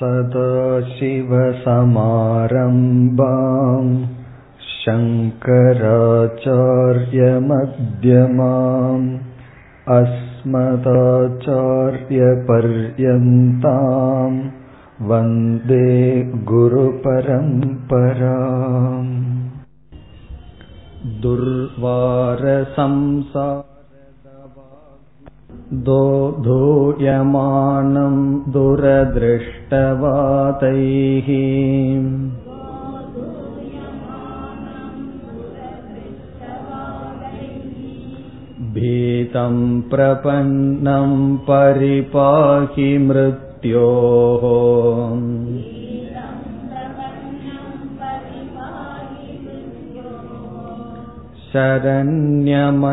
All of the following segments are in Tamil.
सदाशिवसमारम्भाम् शङ्कराचार्यमध्यमाम् अस्मदाचार्यपर्यन्ताम् वन्दे गुरुपरम्पराम् दुर्वारसंसा दोधूयमानं दुरदृष्टवादैः भीतं प्रपन्नं परिपाहि मृत्योः शरण्यमन्यं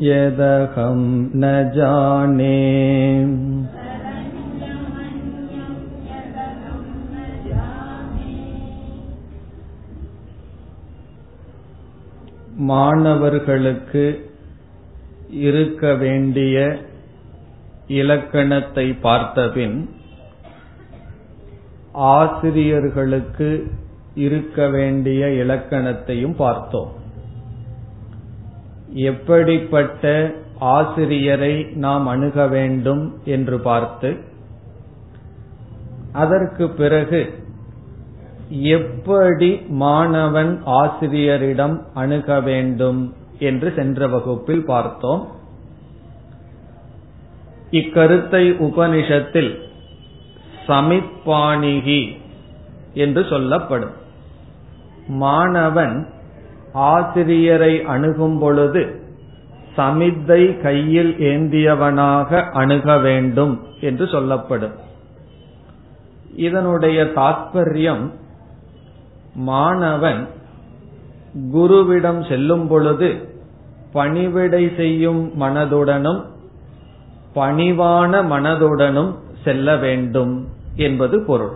यदहं न जाने மாணவர்களுக்கு இருக்க வேண்டிய இலக்கணத்தை பார்த்தபின் ஆசிரியர்களுக்கு இருக்க வேண்டிய இலக்கணத்தையும் பார்த்தோம் எப்படிப்பட்ட ஆசிரியரை நாம் அணுக வேண்டும் என்று பார்த்து அதற்கு பிறகு எப்படி மாணவன் ஆசிரியரிடம் அணுக வேண்டும் என்று சென்ற வகுப்பில் பார்த்தோம். இக்கருத்தை உபனிஷத்தில் சமிப்பாணிகி என்று சொல்லப்படும். மாணவன் ஆசிரியரை அணுகும் பொழுது சமித்தை கையில் ஏந்தியவனாக அணுக வேண்டும் என்று சொல்லப்படும். இதனுடைய தாற்பயம் மாணவன் குருவிடம் செல்லும் பொழுது பணிவிடை செய்யும் மனதுடனும் பணிவான மனதுடனும் செல்ல வேண்டும் என்பது பொருள்.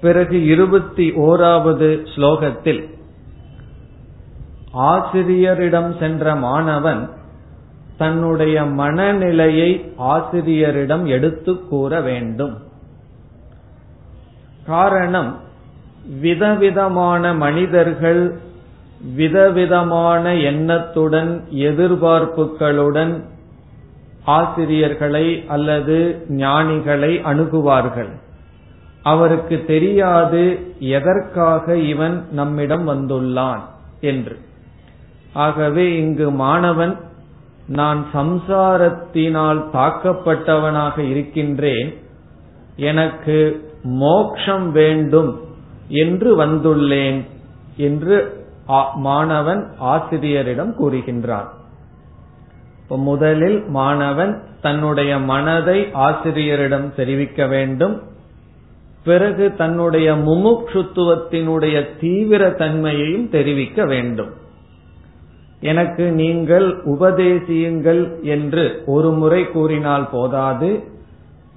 பிறகு இருபத்தி ஓராவது ஸ்லோகத்தில் ஆசிரியரிடம் சென்ற மாணவன் தன்னுடைய மனநிலையை ஆசிரியரிடம் எடுத்து கூற வேண்டும். காரணம் விதவிதமான மனிதர்கள் விதவிதமான எண்ணத்துடன் எதிர்பார்ப்புகளுடன் ஆசிரியர்களை அல்லது ஞானிகளை அணுகுவார்கள். அவருக்கு தெரியாது எதற்காக இவன் நம்மிடம் வந்துள்ளான் என்று. ஆகவே இங்கு மாணவன் நான் சம்சாரத்தினால் தாக்கப்பட்டவனாக இருக்கின்றேன் எனக்கு மோக்ஷம் வேண்டும் என்று வந்துள்ளேன் என்று மாணவன் ஆசிரியரிடம் கூறுகின்றான். முதலில் மாணவன் தன்னுடைய மனதை ஆசிரியரிடம் தெரிவிக்க வேண்டும். பிறகு தன்னுடைய முமுட்சுத்துவத்தினுடைய தீவிர தன்மையையும் தெரிவிக்க வேண்டும். எனக்கு நீங்கள் உபதேசியுங்கள் என்று ஒரு முறை கூறினால் போதாது.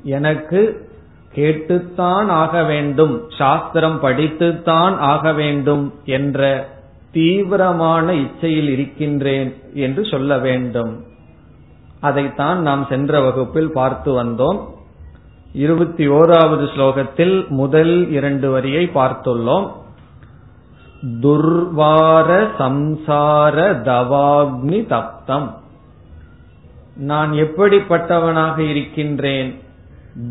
எனக்கு கேட்டுத்தான் ஆக வேண்டும். சாஸ்திரம் படித்துத்தான் ஆக வேண்டும் என்ற தீவிரமான இச்சையில் இருக்கின்றேன் என்று சொல்ல வேண்டும். அதைத்தான் நாம் சென்ற வகுப்பில் பார்த்து வந்தோம். இருபத்தி ஓராவது ஸ்லோகத்தில் முதல் இரண்டு வரியை பார்த்துள்ளோம். துர்வார சம்சார தவாக்னி தப்தம். நான் எப்படிப்பட்டவனாக இருக்கின்றேன்?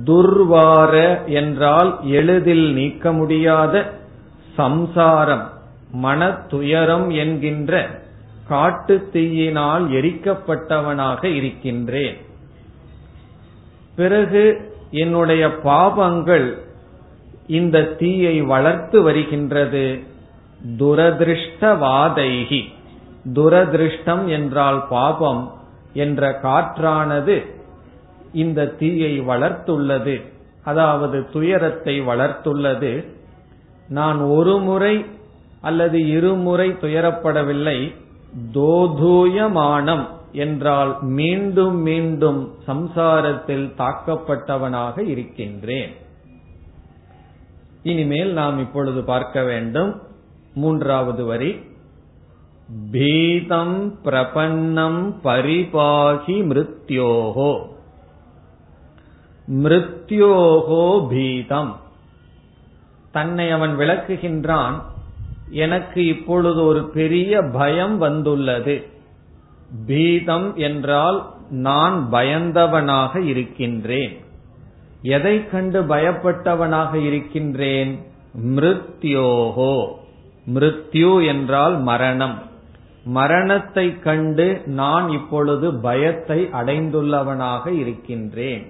துர்வார என்றால் எளிதில் நீக்க முடியாத சம்சாரம் மன துயரம் என்கின்ற காட்டு தீயினால் எரிக்கப்பட்டவனாக இருக்கின்றேன். பிறகு என்னுடைய பாபங்கள் இந்த தீயை வளர்த்து வருகின்றது. துரதிருஷ்டவாதைகி துரதிருஷ்டம் என்றால் பாபம் என்ற காற்றானது இந்த தீயை வளர்த்துள்ளது. அதாவது துயரத்தை வளர்த்துள்ளது. நான் ஒரு முறை அல்லது இருமுறை துயரப்படவில்லை. தோதூயமானம் என்றால் மீண்டும் மீண்டும் சம்சாரத்தில் தாக்கப்பட்டவனாக இருக்கின்றேன். இனிமேல் நாம் இப்பொழுது பார்க்க வேண்டும். மூன்றாவது வரி. பீதம் பிரபன்னம் பரிபாகி மிருத்யோகோ. மிருத்யோகோ பீதம். தன்னை அவன் விளக்குகின்றான் எனக்கு இப்பொழுது ஒரு பெரிய பயம் வந்துள்ளது. பீதம் என்றால் நான் பயந்தவனாக இருக்கின்றேன். எதை கண்டு பயப்பட்டவனாக இருக்கின்றேன்? மிருத்யோகோ. மிருத்யு என்றால் மரணம். மரணத்தை கண்டு நான் இப்பொழுது பயத்தை அடைந்துள்ளவனாக இருக்கின்றேன்.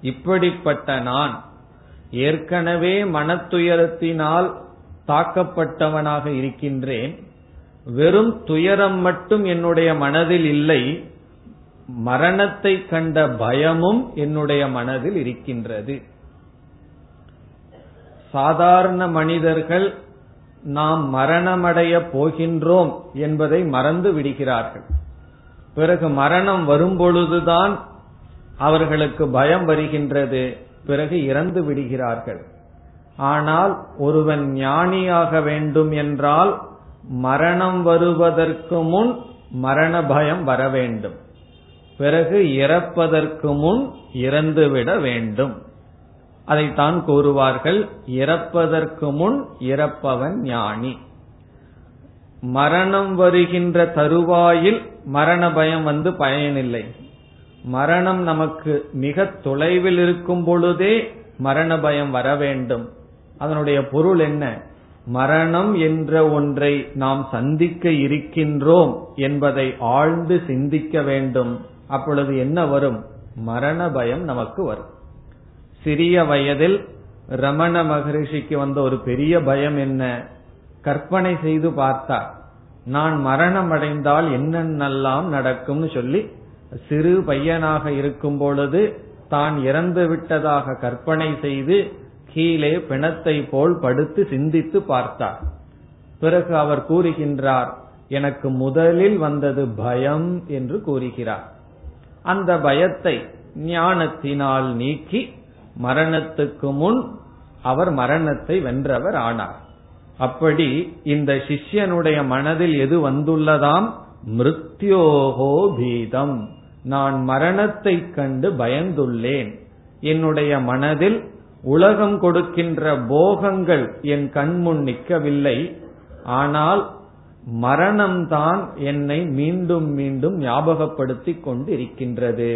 இப்படிப்பட்ட நான் ஏற்கனவே மனத்துயரத்தினால் தாக்கப்பட்டவனாக இருக்கின்றேன். வெறும் துயரம் மட்டும் என்னுடைய மனதில் இல்லை மரணத்தை கண்ட பயமும் என்னுடைய மனதில் இருக்கின்றது. சாதாரண மனிதர்கள் நாம் மரணமடைய போகின்றோம் என்பதை மறந்து விடுகிறார்கள். பிறகு மரணம் வரும்பொழுதுதான் அவர்களுக்கு பயம் வருகின்றது. பிறகு இறந்து விடுகிறார்கள். ஆனால் ஒருவன் ஞானியாக வேண்டும் என்றால் மரணம் வருவதற்கு முன் மரண பயம் வர வேண்டும். பிறகு இறப்பதற்கு முன் இறந்துவிட வேண்டும். அதைத்தான் கூறுவார்கள் இறப்பதற்கு முன் இறப்பவன் ஞானி. மரணம் வருகின்ற தருவாயில் மரண பயம் வந்து பயனில்லை. மரணம் நமக்கு மிக தொலைவில் இருக்கும் பொழுதே மரண பயம் வர வேண்டும். அதனுடைய பொருள் என்ன? மரணம் என்ற ஒன்றை நாம் சந்திக்க இருக்கின்றோம் என்பதை ஆழ்ந்து சிந்திக்க வேண்டும். அப்பொழுது என்ன வரும்? மரண பயம் நமக்கு வரும். சிறிய வயதில் ரமண மகரிஷிக்கு வந்த ஒரு பெரிய பயம் என்ன? கற்பனை செய்து பார்த்தார். நான் மரணம் அடைந்தால் என்னென்னலாம் நடக்கும்னு சொல்லி சிறு பையனாக இருக்கும் பொழுது தான் இறந்து விட்டதாக கற்பனை செய்து கீழே பிணத்தை போல் படுத்து சிந்தித்து பார்த்தார். பிறகு அவர் கூறுகின்றார் எனக்கு முதலில் வந்தது பயம் என்று கூறுகிறார். அந்த பயத்தை ஞானத்தினால் நீக்கி மரணத்துக்கு முன் அவர் மரணத்தை வென்றவர் ஆனார். அப்படி இந்த சிஷ்யனுடைய மனதில் எது வந்துள்ளதாம்? மிருத்யோகோ பீதம். நான் மரணத்தை கண்டு பயந்துள்ளேன். என்னுடைய மனதில் உலகம் கொடுக்கின்ற போகங்கள் என் கண்முன் நிற்கவில்லை. ஆனால் மரணம்தான் என்னை மீண்டும் மீண்டும் ஞாபகப்படுத்திக் கொண்டு இருக்கின்றது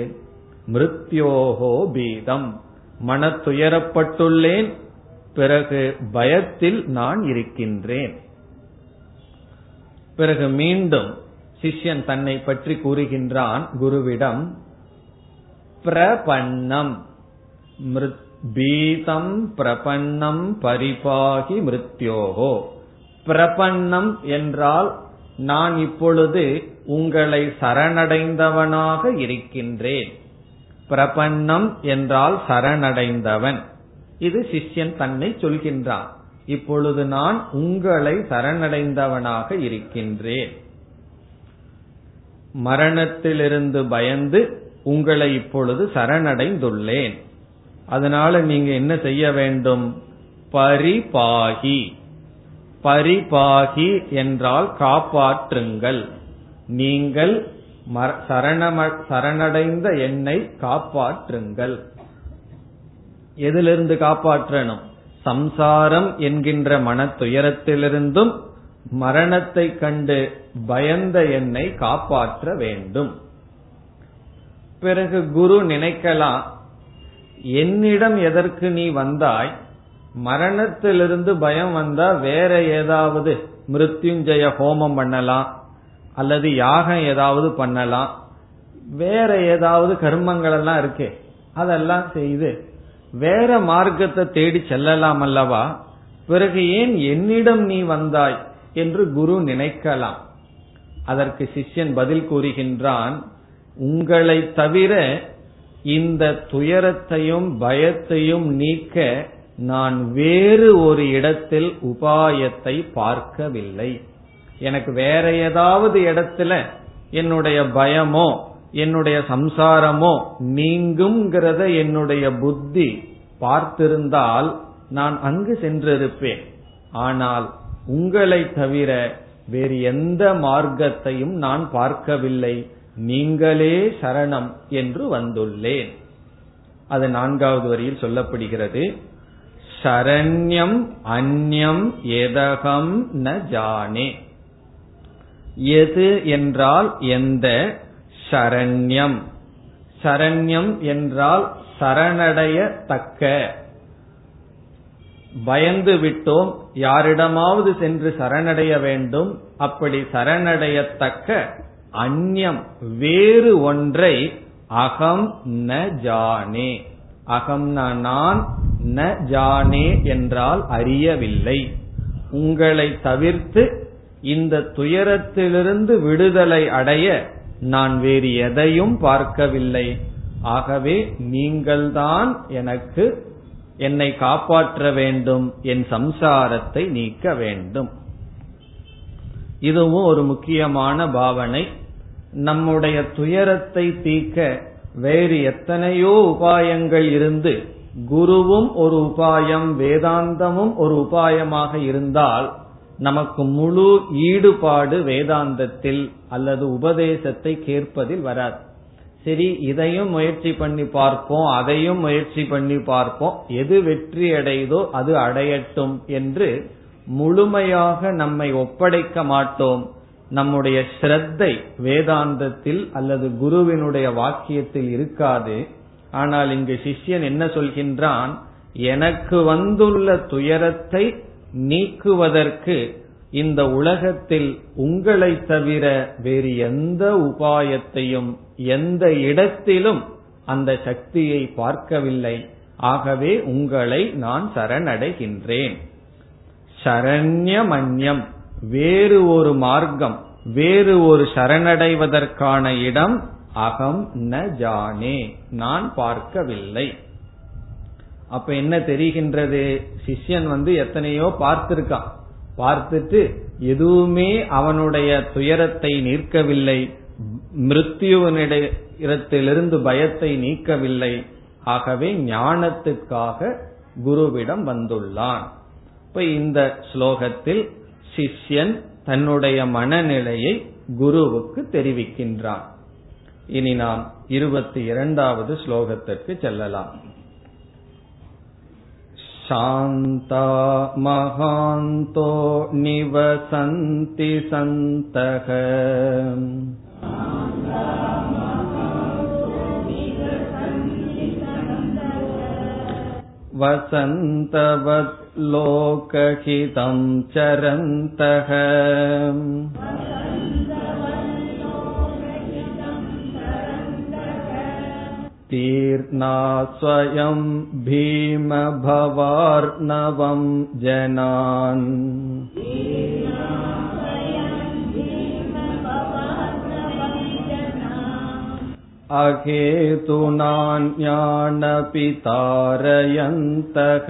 மிருத்யோகோ பீதம். மன துயரப்பட்டுள்ளேன் பிறகு பயத்தில் நான் இருக்கின்றேன். பிறகு மீண்டும் சிஷ்யன் தன்னை பற்றி கூறுகின்றான் குருவிடம் பிரபன்னம் பீதம் பிரபன்னம் பரிபாகி மிருத்யோகோ. பிரபன்னம் என்றால் நான் இப்பொழுது உங்களை சரணடைந்தவனாக இருக்கின்றேன். பிரபன்னம் என்றால் சரணடைந்தவன். இது சிஷ்யன் தன்னை சொல்கின்றான். இப்பொழுது நான் உங்களை சரணடைந்தவனாக இருக்கின்றேன். மரணத்திலிருந்து பயந்து உங்களை இப்பொழுது சரணடைந்துள்ளேன். அதனால நீங்க என்ன செய்ய வேண்டும்? பரிபாகி. பரிபாகி என்றால் காப்பாற்றுங்கள். நீங்கள் சரணடைந்த என்னை காப்பாற்றுங்கள். எதிலிருந்து காப்பாற்றணும்? சம்சாரம் என்கின்ற மன துயரத்திலிருந்தும் மரணத்தை கண்டு பயந்த என்னை காப்பாற்ற வேண்டும். பிறகு குரு நினைக்கலாம் என்னிடம் எதற்கு நீ வந்தாய்? மரணத்திலிருந்து பயம் வந்தா வேற ஏதாவது மிருத்யுஞ்சய ஹோமம் பண்ணலாம். அல்லது யாகம் ஏதாவது பண்ணலாம். வேற ஏதாவது கர்மங்கள் எல்லாம் இருக்கே அதெல்லாம் செய்து வேற மார்க்கத்தை தேடி செல்லலாம் அல்லவா? பிறகு ஏன் என்னிடம் நீ வந்தாய் என்று குரு நினைக்கலாம். அதற்கு சிஷ்யன் பதில் கூறுகின்றான் உங்களை தவிர இந்த துயரத்தையும் பயத்தையும் நீக்க நான் வேறு ஒரு இடத்தில் உபாயத்தை பார்க்கவில்லை. எனக்கு வேற ஏதாவது இடத்துல என்னுடைய பயமோ என்னுடைய சம்சாரமோ நீங்குங்கிறத என்னுடைய புத்தி பார்த்திருந்தால் நான் அங்கு சென்றிருப்பேன். ஆனால் உங்களை தவிர வேறு எந்த மார்க்கத்தையும் நான் பார்க்கவில்லை. நீங்களே சரணம் என்று வந்துள்ளேன். அது நான்காவது வரியில் சொல்லப்படுகிறது. சரண்யம் அந்யம் எதகம் ந ஜானே. எது என்றால் எந்த? சரண்யம். சரண்யம் என்றால் சரணடைய தக்க பயந்து விட்டோம் யாரிடமாவது சென்று சரணடைய வேண்டும். அப்படி சரணடையத்தக்க அந்யம் வேறு ஒன்றை அகம் ந ஜானே. அகம் நான் ந ஜானே என்றால் அறியவில்லை. உங்களை தவிர்த்து இந்த துயரத்திலிருந்து விடுதலை அடைய நான் வேறு எதையும் பார்க்கவில்லை. ஆகவே நீங்கள்தான் எனக்கு என்னை காப்பாற்ற வேண்டும் என் சம்சாரத்தை நீக்க வேண்டும். இதுவும் ஒரு முக்கியமான பாவனை. நம்முடைய துயரத்தை தீக்க வேறு எத்தனையோ உபாயங்கள் இருந்து குருவும் ஒரு உபாயம் வேதாந்தமும் ஒரு உபாயமாக இருந்தால் நமக்கு முழு ஈடுபாடு வேதாந்தத்தில் அல்லது உபதேசத்தை கேட்பதில் வராது. சரி இதையும் முயற்சி பண்ணி பார்ப்போம் அதையும் முயற்சி பண்ணி பார்ப்போம். எது வெற்றி அடையுதோ அது அடையட்டும் என்று முழுமையாக நம்மை ஒப்படைக்க மாட்டோம். நம்முடைய ஸ்ரத்தை வேதாந்தத்தில் அல்லது குருவினுடைய வாக்கியத்தில் இருக்காது. ஆனால் இங்கு சிஷ்யன் என்ன சொல்கின்றான்? எனக்கு வந்துள்ள துயரத்தை நீக்குவதற்கு இந்த உலகத்தில் உங்களை தவிர வேறு எந்த உபாயத்தையும் எந்த இடத்திலும் அந்த சக்தியை பார்க்கவில்லை. ஆகவே உங்களை நான் சரணடைகின்றேன். சரண்யமன்யம் வேறு ஒரு மார்க்கம் வேறு ஒரு சரணடைவதற்கான இடம் அகம் ந ஜானே. நான் பார்க்கவில்லை. அப்ப என்ன தெரிகின்றது? சிஷ்யன் வந்து எத்தனையோ பார்த்திருக்கான். பார்த்துட்டு எதுவுமே அவனுடைய துயரத்தை நீக்கவில்லை மிருத்யுவனிடத்திலிருந்து பயத்தை நீக்கவில்லை. ஆகவே ஞானத்துக்காக குருவிடம் வந்துள்ளான். இப்ப இந்த ஸ்லோகத்தில் சிஷ்யன் தன்னுடைய மனநிலையை குருவுக்கு தெரிவிக்கின்றான். இனி நாம் இருபத்தி இரண்டாவது ஸ்லோகத்திற்கு செல்லலாம். शान्ता महान्तो निवसन्ति सन्तः वसन्तवत् लोकहितं चरन्तः तीर्णा स्वयं भीमभवार्णवं जनान्। अहेतुनान्यानपि तारयन्तः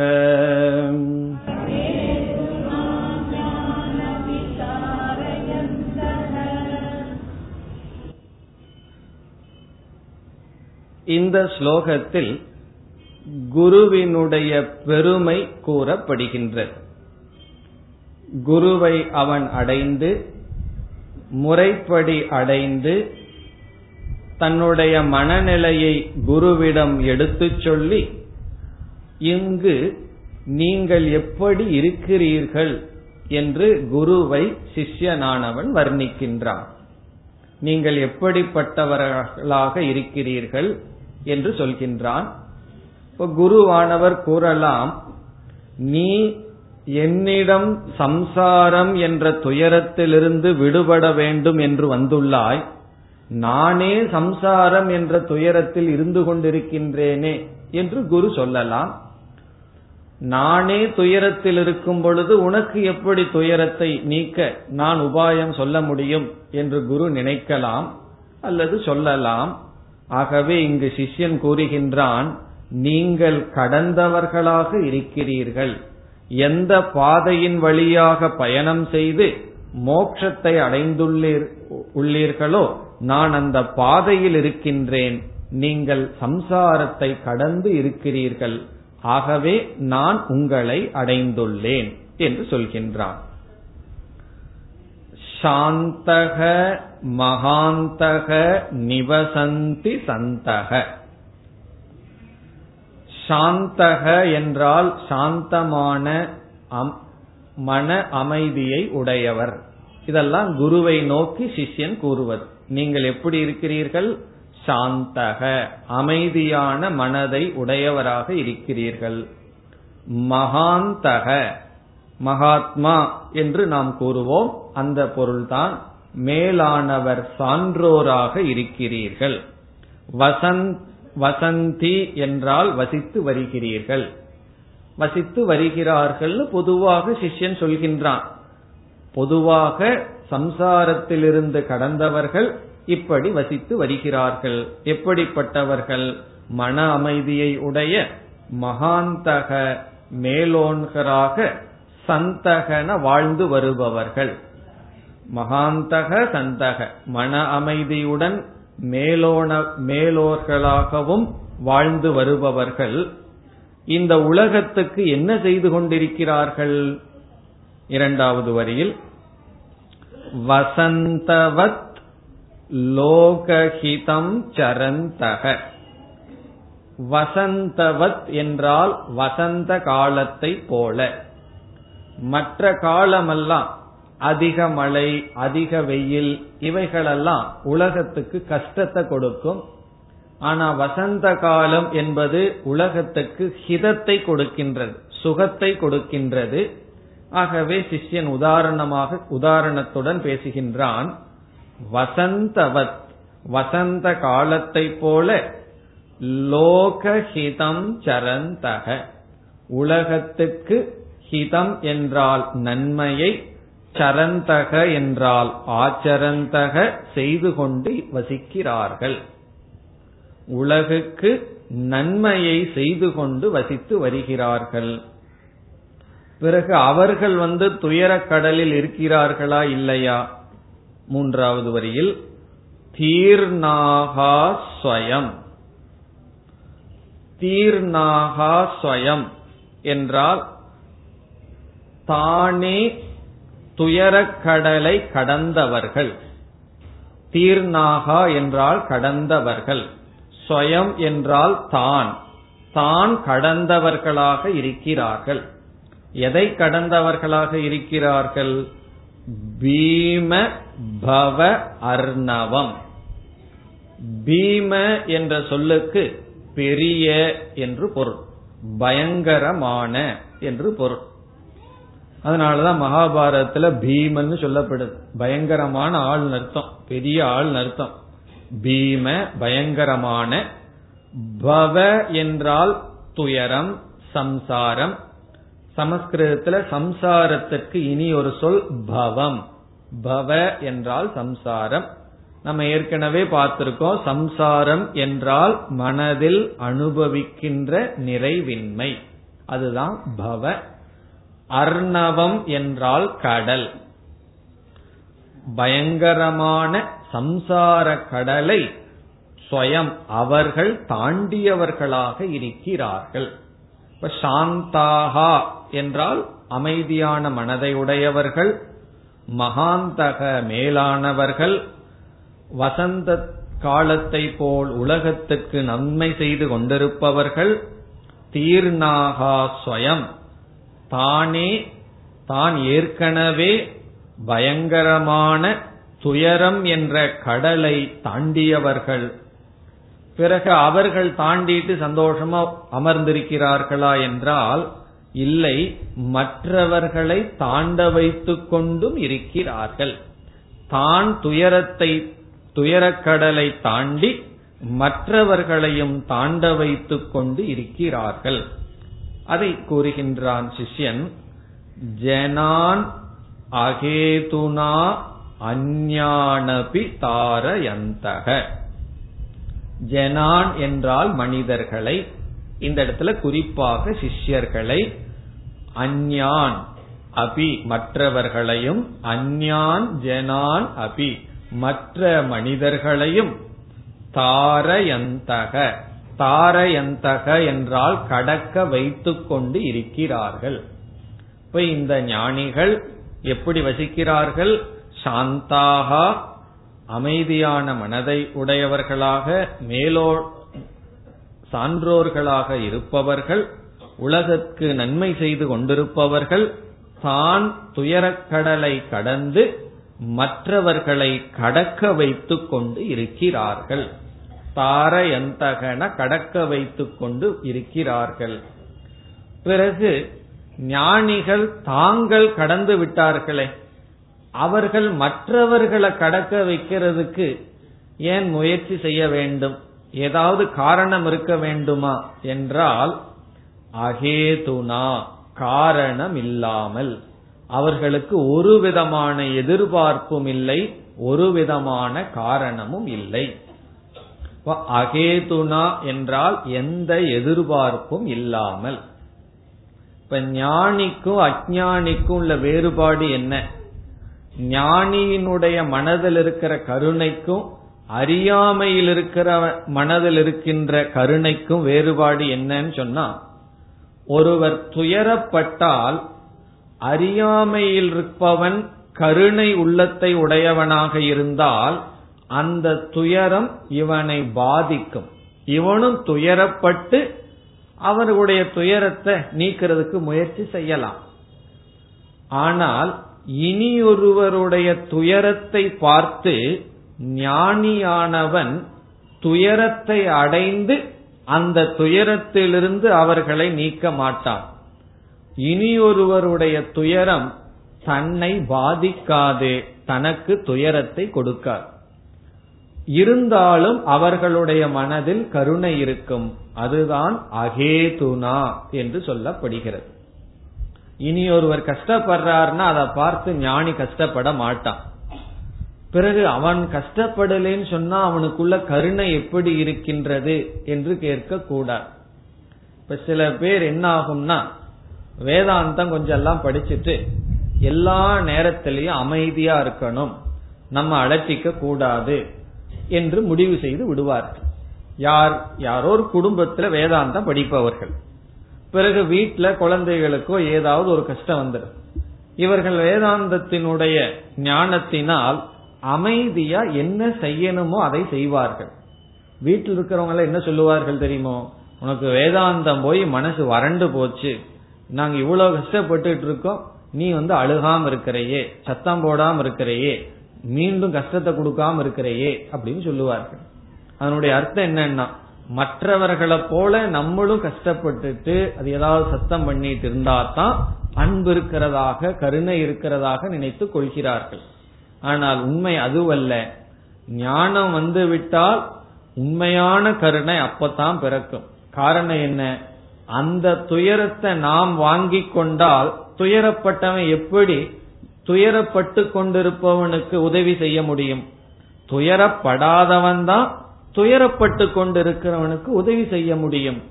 இந்த ஸ்லோகத்தில் குருவினுடைய பெருமை கூறப்படுகின்றது. குருவை அவன் அடைந்து முறைப்படி அடைந்து தன்னுடைய மனநிலையை குருவிடம் எடுத்துச் சொல்லி இங்கு நீங்கள் எப்படி இருக்கிறீர்கள்? என்று குருவை சிஷ்யனானவன் வர்ணிக்கின்றான். நீங்கள் எப்படிப்பட்டவர்களாக இருக்கிறீர்கள்? என்று சொல்கின்றான். இப்ப குருவானவர் கூறலாம் நீ என்னிடம் சம்சாரம் என்ற துயரத்திலிருந்து விடுபட வேண்டும் என்று வந்துள்ளாய். நானே சம்சாரம் என்ற துயரத்தில் இருந்து கொண்டிருக்கின்றேனே என்று குரு சொல்லலாம். நானே துயரத்தில் இருக்கும் பொழுது உனக்கு எப்படி துயரத்தை நீக்க நான் உபாயம் சொல்ல முடியும்? என்று குரு நினைக்கலாம் அல்லது சொல்லலாம். ஆகவே இங்கு சிஷ்யன் கூறுகின்றான் நீங்கள் கடந்தவர்களாக இருக்கிறீர்கள். எந்த பாதையின் வழியாக பயணம் செய்து மோட்சத்தை அடைந்துள்ளீர் உள்ளீர்களோ நான் அந்த பாதையில் இருக்கின்றேன். நீங்கள் சம்சாரத்தை கடந்து இருக்கிறீர்கள். ஆகவே நான் உங்களை அடைந்துள்ளேன் என்று சொல்கின்றான். சாந்தக மகாந்தக நிவசந்தி சந்தக. சாந்தக என்றால் சாந்தமான மன அமைதியை உடையவர். இதெல்லாம் குருவை நோக்கி சிஷ்யன் கூறுவது. நீங்கள் எப்படி இருக்கிறீர்கள்? சாந்தக அமைதியான மனதை உடையவராக இருக்கிறீர்கள். மகாந்தக மகாத்மா என்று நாம் கூறுவோம். அந்த பொருள்தான் மேலானவர் சான்றோராக இருக்கிறீர்கள். வசந்த் வசந்தி என்றால் வசித்து வருகிறீர்கள். வசித்து வருகிறார்கள் பொதுவாக சிஷ்யன் சொல்கின்றான். பொதுவாக சம்சாரத்திலிருந்து கடந்தவர்கள் இப்படி வசித்து வருகிறார்கள். எப்படிப்பட்டவர்கள்? மன அமைதியை உடைய மகாந்தக மேலோன்கராக சந்தகன வாழ்ந்து வருபவர்கள். மகாந்தக சந்தக. மன அமைதியுடன் மேலோன மேலோர்களாகவும் வாழ்ந்து வருபவர்கள். இந்த உலகத்துக்கு என்ன செய்து கொண்டிருக்கிறார்கள்? இரண்டாவது வரியில் வசந்தவத் லோகஹிதம் சரந்தக. வசந்தவத் என்றால் வசந்த காலத்தை போல. மற்ற காலமெல்லாம் அதிக மழை அதிக வெயில் இவைகளெல்லாம் உலகத்துக்கு கஷ்டத்தை கொடுக்கும். ஆனா வசந்த காலம் என்பது உலகத்துக்கு ஹிதத்தை கொடுக்கின்றது சுகத்தை கொடுக்கின்றது. ஆகவே சிஷ்யன் உதாரணமாக உதாரணத்துடன் பேசுகின்றான் வசந்தவத் வசந்த காலத்தை போல லோகஹிதம் சரந்தக உலகத்துக்கு ஹிதம் என்றால் நன்மையை சரந்தக என்றால் ஆச்சரந்தக செய்து கொண்டு வசிக்கிறார்கள். உலகுக்கு நன்மையை செய்து கொண்டு வசித்து வருகிறார்கள். பிறகு அவர்கள் வந்து துயரக் கடலில் இருக்கிறார்களா இல்லையா? மூன்றாவது வரியில் தீர்நாகா ஸ்வயம். தீர்நாகா ஸ்வயம் என்றால் தானே துயரக்கடலை கடந்தவர்கள். தீர்ணாகா என்றால் கடந்தவர்கள். ஸ்வயம் என்றால் தான். தான் கடந்தவர்களாக இருக்கிறார்கள். எதை கடந்தவர்களாக இருக்கிறார்கள்? பீம பவ அர்ணவம். பீம என்ற சொல்லுக்கு பெரிய என்று பொருள். பயங்கரமான என்று பொருள். அதனாலதான் மகாபாரதத்துல பீமன் சொல்லப்படுது. பயங்கரமான ஆள் அர்த்தம். பெரிய ஆள் அர்த்தம். பீம பயங்கரமான பவ என்றால் துயரம் சம்சாரம். சமஸ்கிருதத்துல சம்சாரத்திற்கு இனி ஒரு சொல் பவம். பவ என்றால் சம்சாரம். நம்ம ஏற்கனவே பார்த்திருக்கோம் சம்சாரம் என்றால் மனதில் அனுபவிக்கின்ற நிறைவின்மை. அதுதான் பவ. அர்ணவம் என்றால் கடல். பயங்கரமான சம்சார கடலை ஸ்வயம் அவர்கள் தாண்டியவர்களாக இருக்கிறார்கள். இப்ப சாந்தாகா என்றால் அமைதியான மனதை உடையவர்கள் மகாந்தக மேலானவர்கள் வசந்த காலத்தை போல் உலகத்துக்கு நன்மை செய்து கொண்டிருப்பவர்கள் தீர்ணாகா ஸ்வயம். தானே தான் ஏற்கனவே பயங்கரமான துயரம் என்ற கடலை தாண்டியவர்கள். பிறகு அவர்கள் தாண்டிட்டு சந்தோஷமா அமர்ந்திருக்கிறார்களா என்றால் இல்லை மற்றவர்களை தாண்ட வைத்துக் கொண்டும் இருக்கிறார்கள். தான் துயரத்தை துயரக்கடலை தாண்டி மற்றவர்களையும் தாண்ட வைத்துக் கொண்டு இருக்கிறார்கள். அதை கூறுகின்றான் சிஷ்யன் ஜனான் அகேதுனா அஞ்ஞானபி தாரயந்தக. ஜனான் என்றால் மனிதர்களை இந்த இடத்துல குறிப்பாக சிஷ்யர்களை அஞ்ஞான் அபி மற்றவர்களையும் அஞ்ஞான் ஜனான் அபி மற்ற மனிதர்களையும் தாரயந்தக தாரயந்தக என்றால் கடக்க வைத்துக் கொண்டு இருக்கிறார்கள். இப்ப இந்த ஞானிகள் எப்படி வசிக்கிறார்கள்? சாந்தாகா அமைதியான மனதை உடையவர்களாக மேலோ சான்றோர்களாக இருப்பவர்கள் உலகத்துக்கு நன்மை செய்து கொண்டிருப்பவர்கள் தான் துயரக்கடலை கடந்து மற்றவர்களை கடக்க வைத்துக் கொண்டு இருக்கிறார்கள். தாரயந்தகன கடக்க வைத்துக் கொண்டு இருக்கிறார்கள். பிறகு ஞானிகள் தாங்கள் கடந்து விட்டார்களே அவர்கள் மற்றவர்களை கடக்க வைக்கிறதுக்கு ஏன் முயற்சி செய்ய வேண்டும்? ஏதாவது காரணம் இருக்க வேண்டுமா? என்றால் அகேதுனா காரணம் இல்லாமல் அவர்களுக்கு ஒரு விதமான எதிர்பார்ப்பும் இல்லை ஒரு விதமான காரணமும் இல்லை. அகேதுனா என்றால் எந்த எதிர்பார்ப்பும் இல்லாமல். இப்ப ஞானிக்கும் அஜானிக்கும் உள்ள வேறுபாடு என்ன? ஞானியினுடைய மனதில் இருக்கிற கருணைக்கும் அறியாமையில் இருக்கிற மனதில் இருக்கின்ற கருணைக்கும் வேறுபாடு என்னன்னு சொன்னா ஒருவர் துயரப்பட்டால் அறியாமையில் இருப்பவன் கருணை உள்ளத்தை உடையவனாக இருந்தால் அந்த துயரம் இவனை பாதிக்கும். இவனும் துயரப்பட்டு அவர்களுடைய துயரத்தை நீக்கிறதுக்கு முயற்சி செய்யலாம். ஆனால் இனியொருவருடைய துயரத்தை பார்த்து ஞானியானவன் துயரத்தை அடைந்து அந்த துயரத்திலிருந்து அவர்களை நீக்க மாட்டான். இனியொருவருடைய துயரம் தன்னை பாதிக்காது தனக்கு துயரத்தை கொடுக்கார் இருந்தாலும் அவர்களுடைய மனதில் கருணை இருக்கும். அதுதான் அகேதுனா என்று சொல்லப்படுகிறது. இனி ஒருவர் கஷ்டப்படுறாருன்னா அதை பார்த்து ஞானி கஷ்டப்பட மாட்டான். பிறகு அவன் கஷ்டப்படலேன்னு சொன்னா அவனுக்குள்ள கருணை எப்படி இருக்கின்றது என்று கேட்க கூடாது இப்ப சில பேர் என்ன ஆகும்னா வேதாந்தம் கொஞ்சம் எல்லாம் படிச்சுட்டு எல்லா நேரத்திலையும் அமைதியா இருக்கணும். நம்ம அலட்டிக்க கூடாது. என்று முடிவு செய்து விடுவார்கள் யார் யாரோ ஒரு குடும்பத்துல வேதாந்தம் படிப்பவர்கள். பிறகு வீட்டுல குழந்தைகளுக்கோ ஏதாவது ஒரு கஷ்டம் வந்துடும் இவர்கள் வேதாந்தத்தினுடைய ஞானத்தினால் அமைதியா என்ன செய்யணுமோ அதை செய்வார்கள். வீட்டில் இருக்கிறவங்க என்ன சொல்லுவார்கள் தெரியுமோ? உனக்கு வேதாந்தம் போய் மனசு வறண்டு போச்சு. நாங்க இவ்வளவு கஷ்டப்பட்டு இருக்கோம். நீ வந்து அழுகாம இருக்கிறையே சத்தம் போடாம இருக்கிறையே மீண்டும் கஷ்டத்தை கொடுக்காம இருக்கிறையே அப்படின்னு சொல்லுவார்கள். அதனுடைய அர்த்தம் என்னன்னா மற்றவர்களை போல நம்மளும் கஷ்டப்பட்டுட்டு அது ஏதாவது சத்தம் பண்ணிட்டு இருந்தா தான் அன்பு இருக்கிறதாக கருணை இருக்கிறதாக நினைத்து கொள்கிறார்கள். ஆனால் உண்மை அதுவல்ல. ஞானம் வந்து விட்டால் உண்மையான கருணை அப்பதான் பிறக்கும். காரணம் என்ன? அந்த துயரத்தை நாம் வாங்கி கொண்டால் துயரப்பட்டவன் எப்படி துயரப்பட்டு கொண்டிருப்பவனுக்கு உதவி செய்ய முடியும். துயரப்படாதவன் தான் துயரப்பட்டு கொண்டிருக்கிறவனுக்கு உதவி செய்ய முடியும்.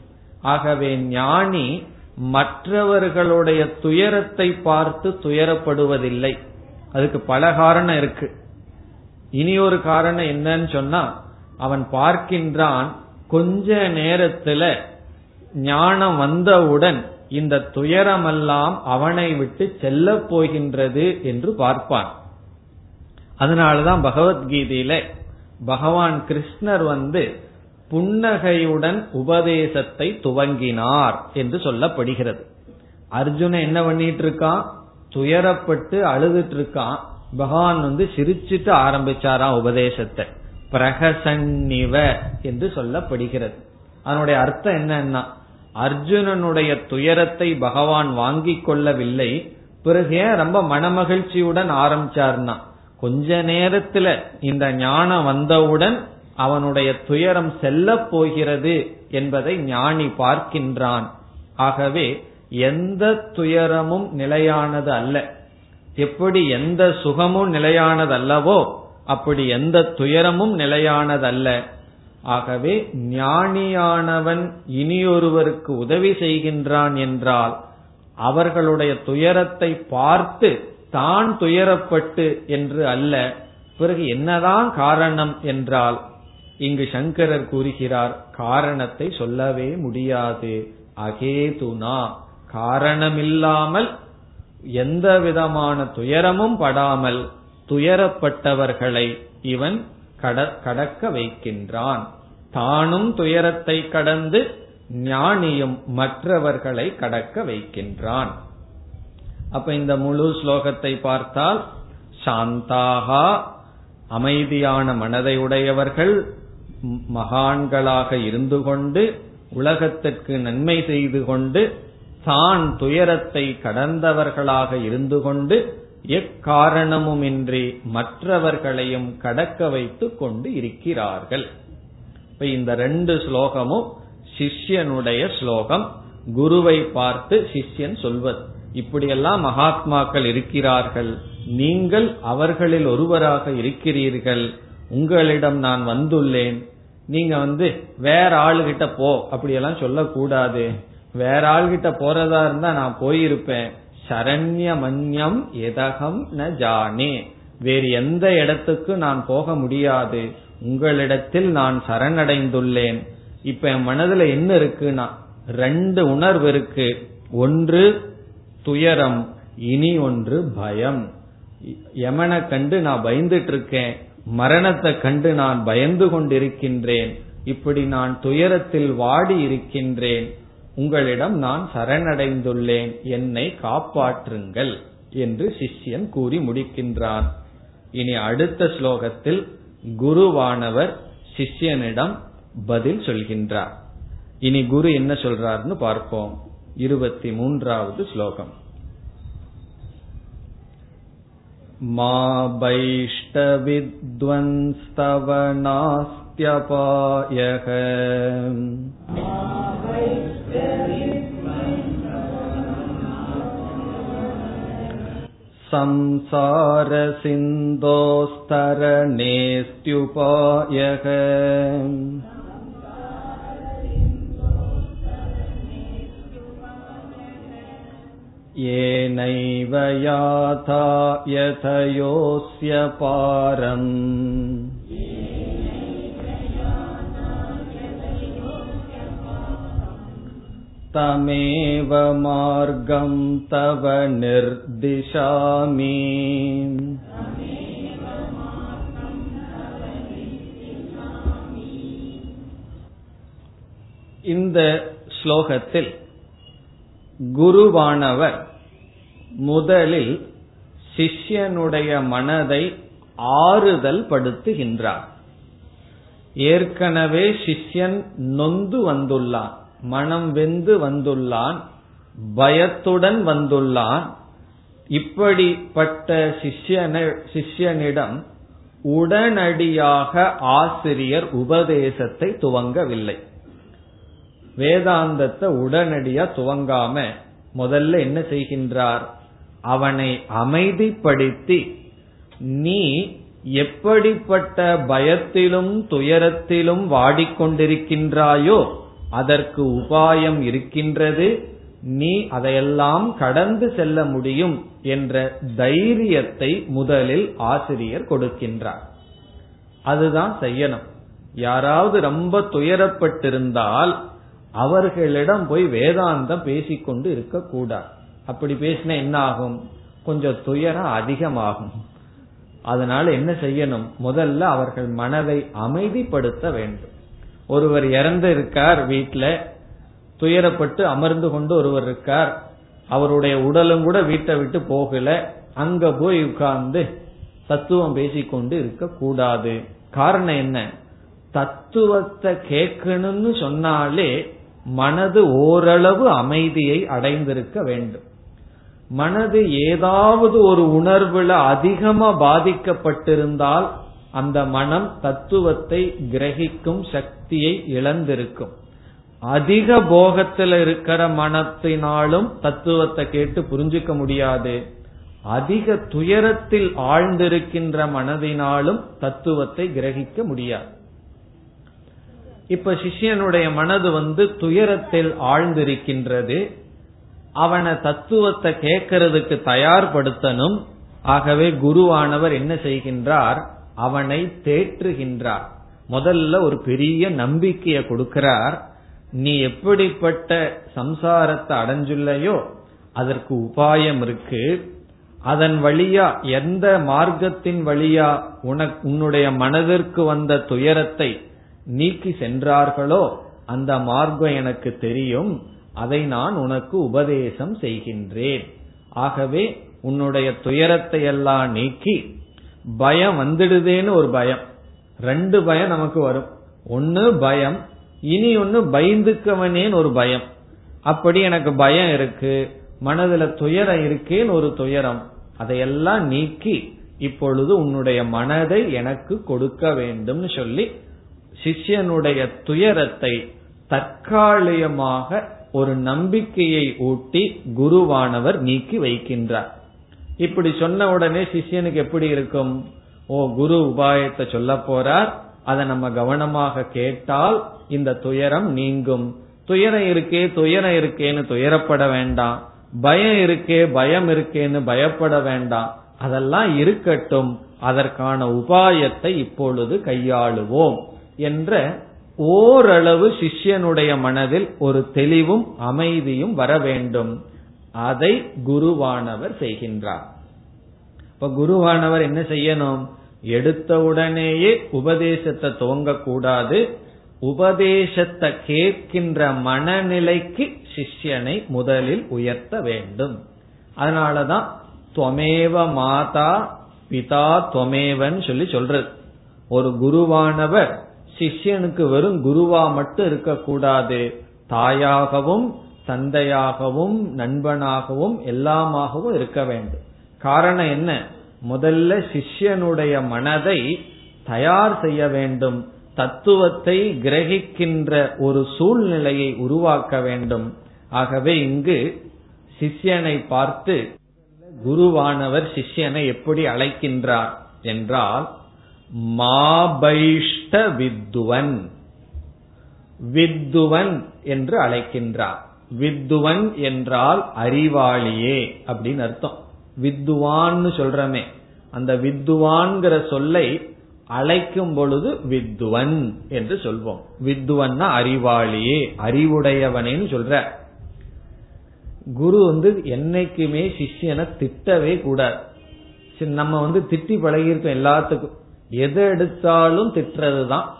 ஆகவே ஞானி மற்றவர்களுடைய துயரத்தை பார்த்து துயரப்படுவதில்லை. அதுக்கு பல காரணம் இருக்கு. இனி ஒரு காரணம் என்னன்னு சொன்னா அவன் பார்க்கின்றான் கொஞ்ச நேரத்துல ஞானம் வந்தவுடன் இந்த துயரமெல்லாம் அவனை விட்டு செல்ல போகின்றது என்று பார்ப்பான். அதனாலதான் பகவத்கீதையில பகவான் கிருஷ்ணர் வந்து புன்னகையுடன் உபதேசத்தை துவங்கினார் என்று சொல்லப்படுகிறது. அர்ஜுன என்ன பண்ணிட்டு இருக்கான் துயரப்பட்டு அழுதுட்டு இருக்கான் பகவான் வந்து சிரிச்சிட்டு ஆரம்பிச்சாராம் உபதேசத்தை. பிரகசன்னிவ என்று சொல்லப்படுகிறது. அதனுடைய அர்த்தம் என்னன்னா அர்ஜுனனுடைய துயரத்தை பகவான் வாங்கிக் கொள்ளவில்லை. பிறகு ஏன் ரொம்ப மனமகிழ்ச்சியுடன் ஆரம்பிச்சார்னா கொஞ்ச நேரத்துல இந்த ஞானம் வந்தவுடன் அவனுடைய துயரம் செல்ல போகிறது என்பதை ஞானி பார்க்கின்றான். ஆகவே எந்த துயரமும் நிலையானது அல்ல. எப்படி எந்த சுகமும் நிலையானது அல்லவோ அப்படி எந்த துயரமும் நிலையானதல்ல. ஆகவே ஞானியானவன் இனியொருவருக்கு உதவி செய்கின்றான் என்றால் அவர்களுடைய துயரத்தை பார்த்து தான் துயரப்பட்டு என்று அல்ல. பிறகு என்னதான் காரணம் என்றால் இங்கு சங்கரர் கூறுகிறார் காரணத்தை சொல்லவே முடியாது. அகேதுனா காரணமில்லாமல் எந்த விதமான துயரமும் படாமல் துயரப்பட்டவர்களை இவன் கடக்க வைக்கின்றான். தானும் துயரத்தை கடந்து ஞானியும் மற்றவர்களை கடக்க வைக்கின்றான். அப்ப இந்த முழு ஸ்லோகத்தை பார்த்தால் சாந்தாகா அமைதியான மனதை உடையவர்கள் மகான்களாக இருந்து கொண்டு உலகத்திற்கு நன்மை செய்து கொண்டு தான் துயரத்தை கடந்தவர்களாக இருந்து கொண்டு எக்காரணமுமின்றி மற்றவர்களையும் கடக்க வைத்துக் கொண்டு இருக்கிறார்கள். இப்ப இந்த ரெண்டு ஸ்லோகமும் சிஷ்யனுடைய ஸ்லோகம். குருவை பார்த்து சிஷ்யன் சொல்வது இப்படியெல்லாம் மகாத்மாக்கள் இருக்கிறார்கள். நீங்கள் அவர்களில் ஒருவராக இருக்கிறீர்கள். உங்களிடம் நான் வந்துள்ளேன். நீங்க வந்து வேற ஆளுகிட்ட போ. அப்படியெல்லாம் சொல்லக்கூடாது. வேற ஆள்கிட்ட போறதா இருந்தா நான் போயிருப்பேன். சரண்யமன்யம் எதகம் ந ஜானே. வேறு எந்த இடத்துக்கு நான் போக முடியாது. உங்களிடத்தில் நான் சரணடைந்துள்ளேன். இப்ப என் மனதுல என்ன இருக்குன்னா ரெண்டு உணர்வு இருக்கு. ஒன்று துயரம் இனி ஒன்று பயம். யமனை கண்டு நான் பயந்துட்டு இருக்கேன் மரணத்தை கண்டு நான் பயந்து கொண்டிருக்கின்றேன். இப்படி நான் துயரத்தில் வாடி இருக்கின்றேன். உங்களிடம் நான் சரணடைந்துள்ளேன் என்னை காப்பாற்றுங்கள் என்று சிஷ்யன் கூறி முடிக்கின்றான் இனி அடுத்த ஸ்லோகத்தில் குருவானவர் சிஷ்யனிடம் பதில் சொல்கின்றார் இனி குரு என்ன சொல்றார்னு பார்ப்போம் இருபத்தி மூன்றாவது ஸ்லோகம் மா बैष्टविद्वंस्तव नास्त्यपायः संसारसिन्धोस्तरणेऽस्त्युपायः येनैव याथा यथयोऽस्य पारम् तमेव मार्गं तव निर्दिशामि இந்த ஸ்லோகத்தில் குருவானவர் முதலில் சிஷ்யனுடைய மனதை ஆறுதல் படுத்துகின்றார் ஏற்கனவே சிஷ்யன் நொந்து வந்துள்ளான் மனம் வெந்து வந்துள்ளான் பயத்துடன் வந்துள்ளான். இப்படிப்பட்ட சிஷ்யன சிஷ்யனிடம் உடனடியாக ஆசிரியர் உபதேசத்தை துவங்கவில்லை. வேதாந்தத்தை உடனடியா துவங்காம முதல்ல என்ன செய்கின்றார்? அவனை அமைதிப்படுத்தி நீ எப்படிப்பட்ட பயத்திலும் துயரத்திலும் வாடிக்கொண்டிருக்கின்றாயோ அதற்கு உபாயம் இருக்கின்றது. நீ அதையெல்லாம் கடந்து செல்ல முடியும் என்ற தைரியத்தை முதலில் ஆசிரியர் கொடுக்கின்றார். அதுதான் செய்யணும். யாராவது ரொம்ப துயரப்பட்டிருந்தால் அவர்களிடம் போய் வேதாந்தம் பேசிக்கொண்டு இருக்கக்கூடாது. அப்படி பேசினா என்ன ஆகும் கொஞ்சம் துயரம் அதிகமாகும். அதனால என்ன செய்யணும்? முதல்ல அவர்கள் மனதை அமைதிப்படுத்த வேண்டும். ஒருவர் இறந்து இருக்கார் வீட்டுல துயரப்பட்டு அமர்ந்து கொண்டு ஒருவர் இருக்கார். அவருடைய உடலும் கூட வீட்டை விட்டு போகல. அங்க போய் உட்கார்ந்து தத்துவம் பேசிக்கொண்டு இருக்க கூடாது காரணம் என்ன? தத்துவத்தை கேட்கணும்னு சொன்னாலே மனது ஓரளவு அமைதியை அடைந்திருக்க வேண்டும். மனது ஏதாவது ஒரு உணர்வுல அதிகமா பாதிக்கப்பட்டிருந்தால் அந்த மனம் தத்துவத்தை கிரகிக்கும் சக்தியை இழந்திருக்கும். அதிக போகத்தில் இருக்கிற மனத்தினாலும் தத்துவத்தை கேட்டு புரிஞ்சுக்க முடியாது. அதிக துயரத்தில் ஆழ்ந்திருக்கின்ற மனதினாலும் தத்துவத்தை கிரகிக்க முடியாது. இப்ப சிஷ்யனுடைய மனது வந்து துயரத்தில் ஆழ்ந்திருக்கின்றது. அவனை தத்துவத்தை கேட்கறதுக்கு தயார்படுத்தணும். ஆகவே குருவானவர் என்ன செய்கின்றார்? அவனை தேற்றுகின்றார். முதல்ல ஒரு பெரிய நம்பிக்கையை கொடுக்கிறார். நீ எப்படிப்பட்ட சம்சாரத்தை அடைஞ்சுள்ளையோ அதற்கு உபாயம் இருக்கு. அதன் வழியா எந்த மார்க்கத்தின் வழியா உனக்கு உன்னுடைய மனதிற்கு வந்த துயரத்தை நீக்கி சென்றார்களோ அந்த மார்க்கம் எனக்கு தெரியும். அதை நான் உனக்கு உபதேசம் செய்கின்றேன். ஆகவே உன்னுடைய துயரத்தை எல்லாம் நீக்கி பயம் வந்துடுதேன்னு ஒரு பயம். ரெண்டு பயம் நமக்கு வரும். ஒன்னு பயம் இனி ஒன்னு பயந்துக்கவனேன்னு ஒரு பயம். அப்படி எனக்கு பயம் இருக்கு மனதுல துயரம் இருக்கேன்னு ஒரு துயரம். அதையெல்லாம் நீக்கி இப்பொழுது உன்னுடைய மனதை எனக்கு கொடுக்க வேண்டும்னு சொல்லி சிஷ்யனுடைய துயரத்தை தற்காலிகமாக ஒரு நம்பிக்கையை ஊட்டி குருவானவர் நீக்கி வைக்கின்றார். இப்படி சொன்ன உடனே சிஷ்யனுக்கு எப்படி இருக்கும்? ஓ குரு உபாயத்தை சொல்ல போறார். அதை நம்ம கவனமாக கேட்டால் இந்த துயரம் நீங்கும். துயரம் இருக்கே துயரம் இருக்கேன்னு துயரப்பட வேண்டாம். பயம் இருக்கே பயம் இருக்கேன்னு பயப்பட வேண்டாம். அதெல்லாம் இருக்கட்டும். அதற்கான உபாயத்தை இப்பொழுது கையாளுவோம் என்ற ஓரளவு சிஷ்யனுடைய மனதில் ஒரு தெளிவும் அமைதியும் வர வேண்டும். அதை குருவானவர் செய்கின்றார். இப்ப குருவானவர் என்ன செய்யணும்? எடுத்தவுடனேயே உபதேசத்தை துவங்க கூடாது உபதேசத்தை கேட்கின்ற மனநிலைக்கு சிஷ்யனை முதலில் உயர்த்த வேண்டும். அதனாலதான் துவமேவ மாதா பிதா துவமேவன் சொல்லி சொல்றது. ஒரு குருவானவர் சிஷ்யனுக்கு வெறும் குருவா மட்டும் இருக்கக்கூடாது. தாயாகவும் தந்தையாகவும் நண்பனாகவும் எல்லாமாகவும் இருக்க வேண்டும். காரணம் என்ன? முதல்ல சிஷ்யனுடைய மனதை தயார் செய்ய வேண்டும். தத்துவத்தை கிரகிக்கின்ற ஒரு சூழ்நிலையை உருவாக்க வேண்டும். ஆகவே இங்கு சிஷ்யனை பார்த்து குருவானவர் சிஷ்யனை எப்படி அழைக்கின்றார் என்றால் மாபைஷ்ட வித்துவன். வித்துவன் என்று அழைக்கின்றார். வித்துவன் என்றால் அறிவாளியே அப்படின்னு அர்த்தம். வித்துவான்னு சொல்றமே. அந்த வித்துவான்கிற சொல்லை அழைக்கும் பொழுது வித்துவன் என்று சொல்வோம். வித்துவன்னா அறிவாளியே அறிவுடையவனேன்னு சொல்ற. குரு வந்து என்னைக்குமே சிஷ்யனை திட்டவே கூடாது. நம்ம வந்து திட்டி பழகிருக்கோம் எல்லாத்துக்கும். எதை எடுத்தாலும் திட்டுறது தான்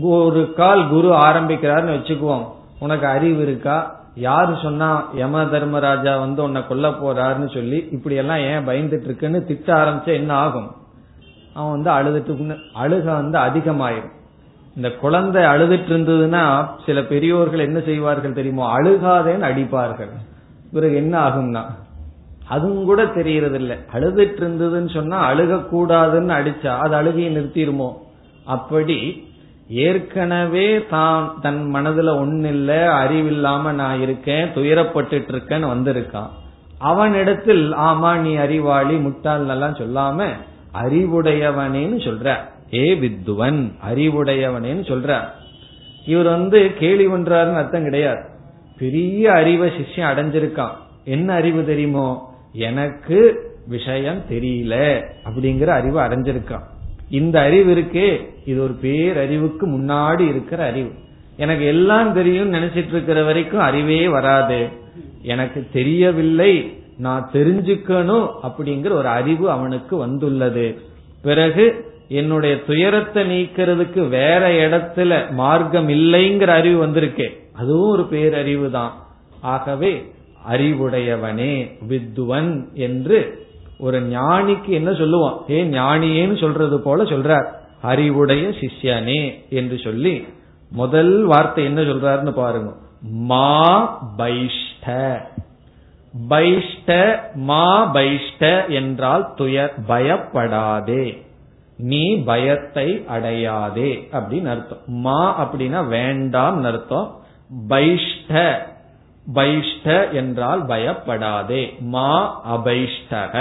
ஒரு கால் குரு ஆரம்பிக்கிறாருன்னு வச்சுக்குவோம். உனக்கு அறிவு இருக்கா? யாரு சொன்னா யம தர்மராஜா வந்து உன்னை கொல்ல போறாருன்னு சொல்லி இப்படி எல்லாம் ஏன் பயந்துட்டு இருக்குன்னு திட்ட ஆரம்பிச்சா என்ன ஆகும்? அவன் வந்து அழுதுட்டு அழுக வந்து அதிகமாயிரும். இந்த குழந்தை அழுதுட்டு இருந்ததுன்னா சில பெரியோர்கள் என்ன செய்வார்கள் தெரியுமோ? அழுகாதேன்னு அடிப்பார்கள். பிறகு என்ன ஆகும்னா அதுவும் கூட தெரியறது இல்லை அழுதுட்டு இருந்ததுன்னு சொன்னா அழுக கூடாதுன்னு அடிச்சா அது அழுகையை நிறுத்திடுமோ அப்படி ஏற்கனவே தான் தன் மனதுல ஒன்னு இல்ல அறிவில்லாம நான் இருக்கேன் துயரப்பட்டு இருக்கேன்னு வந்திருக்கான். அவனிடத்தில் ஆமா நீ அறிவாளி முட்டாள் எல்லாம் சொல்லாம அறிவுடையவனேன்னு சொல்ற. ஏ வித்துவன் அறிவுடையவனேன்னு சொல்ற. இவர் வந்து கேலி பண்றாருன்னு அர்த்தம் கிடையாது. பெரிய அறிவை சிஷ்யம் அடைஞ்சிருக்கான். என்ன அறிவு தெரியுமோ? எனக்கு விஷயம் தெரியல அப்படிங்கிற அறிவு அடைஞ்சிருக்கான். இந்த அறிவு இருக்கே இது ஒரு பேரறிவுக்கு முன்னாடி இருக்கிற அறிவு. எனக்கு எல்லாம் தெரியும் நினைச்சிட்டு இருக்கிற வரைக்கும் அறிவே வராது. எனக்கு தெரியவில்லை நான் தெரிஞ்சுக்கணும் அப்படிங்கிற ஒரு அறிவு அவனுக்கு வந்துள்ளது. பிறகு என்னுடைய துயரத்தை நீக்கிறதுக்கு வேற இடத்துல மார்க்கம் இல்லைங்கிற அறிவு வந்திருக்கே. அதுவும் ஒரு பேரறிவு தான் ஆகவே அறிவுடையவனே வித்துவன் என்று ஒரு ஞானிக்கு என்ன சொல்லுவான்? ஏ ஞானியேன்னு சொல்றது போல சொல்றார். அறிவுடைய சிஷ்யனே என்று சொல்லி முதல் வார்த்தை என்ன சொல்றாருன்னு பாருங்க. மா பைஷ்ட பைஷ்ட மா பைஷ்ட என்றால் துயர் பயப்படாதே. நீ பயத்தை அடையாதே அப்படின்னு அர்த்தம். மா அப்படின்னா வேண்டாம் அர்த்தம். பைஷ்ட பைஷ்ட என்றால் பயப்படாதே. மா அபைஷ்டக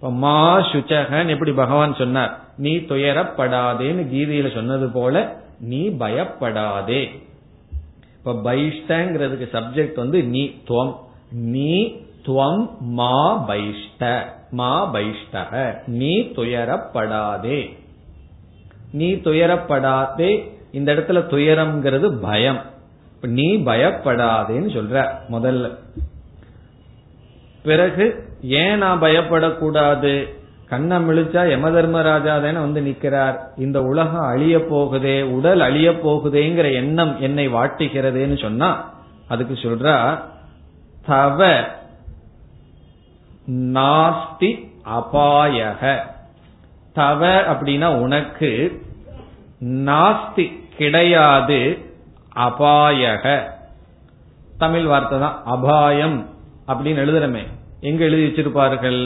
மா சுச்சகன் எப்படி பகவான் சொன்னார்? நீ துயரப்படாதேன்னு கீதையில சொன்னது போல நீ பயப்படாதே. இப்ப பைஷ்டங்கிறதுக்கு சப்ஜெக்ட் வந்து நீ துவம். நீ துவம் மா பைஷ்ட மா பைஷ்டக. நீ துயரப்படாதே. நீ துயரப்படாதே இந்த இடத்துல துயரம்ங்கிறது பயம். நீ பயப்படாதேன்னு சொல்ற முதல்ல. பிறகு ஏன் நான் பயப்படக்கூடாது? கண்ணை மிழிச்சா யம தர்மராஜா தானே வந்து நிக்கிறார். இந்த உலகம் அழிய போகுதே உடல் அழிய போகுதேங்கிற எண்ணம் என்னை வாட்டுகிறதுன்னு சொன்னா அதுக்கு சொல்றா தவ நாஸ்தி அபாயக. தவ அப்படின்னா உனக்கு நாஸ்தி கிடையாது அபாயக. தமிழ் வார்த்தை தான் அபாயம் அப்படின்னு எழுதுறமே. எங்க எழுதி வச்சிருப்பார்கள்?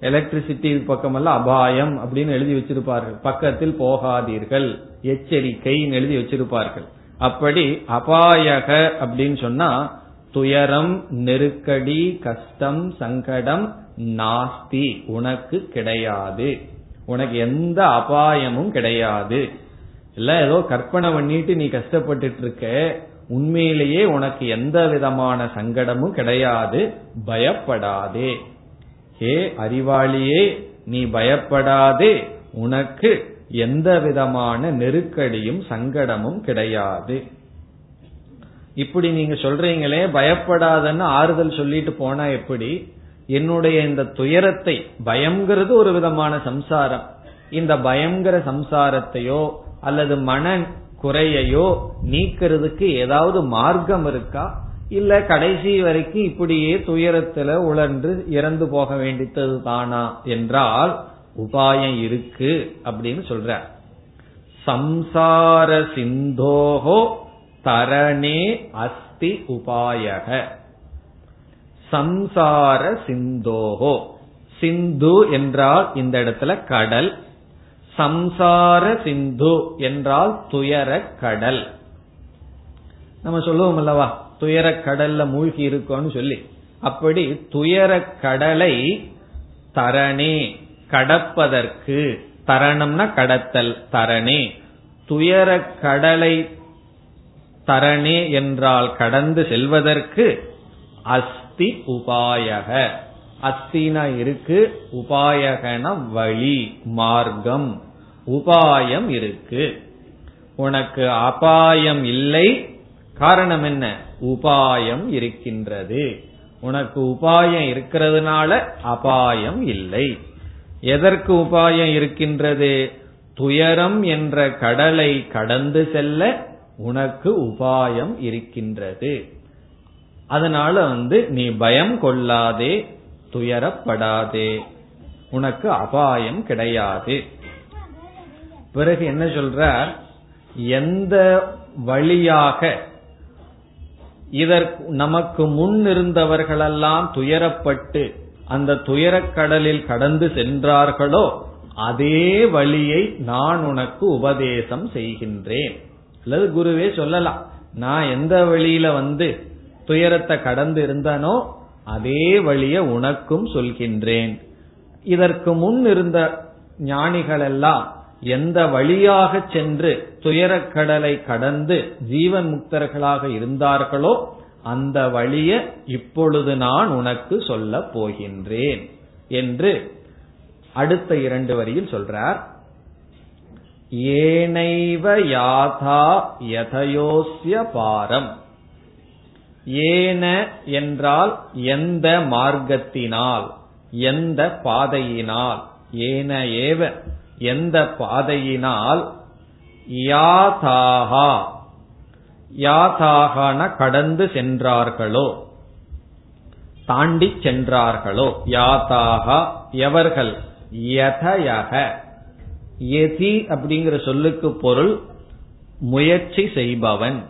எலக்ட்ரிசிட்டி பக்கமெல்லாம் அபாயம் அப்படின்னு எழுதி வச்சிருப்பார்கள். பக்கத்தில் போகாதீர்கள். எச்சரிக்கைன்னு எழுதி வச்சிருப்பார்கள். அப்படி அபாயக அப்படின்னு சொன்னா துயரம் நெருக்கடி கஷ்டம் சங்கடம் நாஸ்தி உனக்கு கிடையாது. உனக்கு எந்த அபாயமும் கிடையாது. இல்ல ஏதோ கற்பனை பண்ணிட்டு நீ கஷ்டப்பட்டுட்டு இருக்க. உண்மையிலேயே உனக்கு எந்த விதமான சங்கடமும் கிடையாது பயப்படாதே. ஹே அறிவாளியே நீ பயப்படாதே. உனக்கு எந்த விதமான நெருக்கடியும் சங்கடமும் கிடையாது. இப்படி நீங்க சொல்றீங்களே பயப்படாதன்னு ஆறுதல் சொல்லிட்டு போனா எப்படி? என்னுடைய இந்த துயரத்தை பயம்ங்கிறது ஒரு விதமான சம்சாரம். இந்த பயம்ங்கிற சம்சாரத்தையோ அல்லது மன குறையையோ நீக்கிறதுக்கு ஏதாவது மார்க்கம் இருக்கா? இல்ல கடைசி வரைக்கும் இப்படியே துயரத்துல உழன்று இறந்து போக வேண்டித்தது தானா? என்றால் உபாயம் இருக்கு அப்படின்னு சொல்ற. சம்சார சிந்தோகோ தரணே அஸ்தி உபாயக. சம்சார சிந்தோகோ. சிந்து என்றால் இந்த இடத்துல கடல் சம்சார சிந்து என்றால் துயர கடல். நம்ம சொல்லுவோம் அல்லவா? துயர கடல்ல மூழ்கி இருக்கோம்னு சொல்லி. அப்படி துயர கடலை தரணே கடப்பதற்கு. தரணம்னா கடத்தல் தரணே. துயர கடலை தரணே என்றால் கடந்து செல்வதற்கு அஸ்தி உபாயக. அஸ்தினா இருக்கு உபாயகன வழி மார்க்கம். உபாயம் இருக்கு. உனக்கு அபாயம் இல்லை. காரணம் என்ன? உபாயம் இருக்கின்றது. உனக்கு உபாயம் இருக்கிறதுனால அபாயம் இல்லை. எதற்கு உபாயம் இருக்கின்றது? துயரம் என்ற கடலை கடந்து செல்ல உனக்கு உபாயம் இருக்கின்றது. அதனால வந்து நீ பயம் கொள்ளாதே துயரப்படாதே. உனக்கு அபாயம் கிடையாது. பிறகு என்ன சொல்றார்? எந்த வழியாக இதற்கு நமக்கு முன் இருந்தவர்களெல்லாம் துயரப்பட்டு அந்த துயரக்கடலில் கடந்து சென்றார்களோ அதே வழியை நான் உனக்கு உபதேசம் செய்கின்றேன். அல்லது குருவே சொல்லலாம் நான் எந்த வழியில வந்து துயரத்தை கடந்து இருந்தனோ அதே வழிய உனக்கும் சொல்கின்றேன். இதற்கு முன் இருந்த ஞானிகள் எல்லாம் எந்த வழியாக சென்று துயரக்கடலை கடந்து ஜீவன் முக்தர்களாக இருந்தார்களோ அந்த வழிய இப்பொழுது நான் உனக்கு சொல்ல போகின்றேன் என்று அடுத்த இரண்டு வரியில் சொல்றார். ஏனைவ யாதா யதயோஸ்ய பாரம். ஏன என்றால் எந்த மார்க்கத்தினால் எந்த பாதையினால் ஏன ஏவ எந்த பாதையினால் யாதாகா யாதாகன கடந்து சென்றார்களோ தாண்டி சென்றார்களோ யாதாகா எவர்கள் யதயக எதி அப்படிங்கிற சொல்லுக்கு பொருள் முயற்சி செய்பவன்.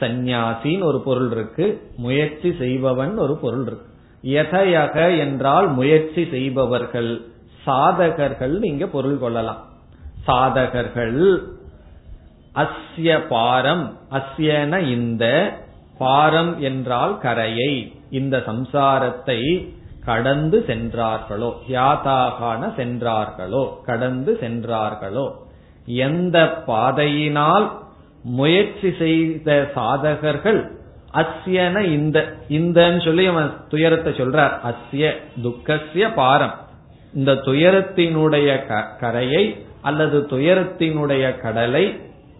சந்நியாசின்னு ஒரு பொருள் இருக்கு முயற்சி செய்பவன் ஒரு பொருள் இருக்கு. யதயக என்றால் முயற்சி செய்பவர்கள். சாதகர்கள் இங்க பொருள் கொள்ளலாம். சாதகர்கள் அஸ்ய பாரம் அஸ்யன இந்த பாரம் என்றால் கரையை இந்த சம்சாரத்தை கடந்து சென்றார்களோ யாதாகான சென்றார்களோ கடந்து சென்றார்களோ எந்த பாதையினால் முயற்சி செய்த சாதகர்கள் அஸ்யன இந்த இந்தன்னு சொல்லி அவன் துயரத்தை சொல்றார். அஸ்ய துக்கசிய பாரம். இந்த துயரத்தினுடைய கரையை அல்லது துயரத்தினுடைய கடலை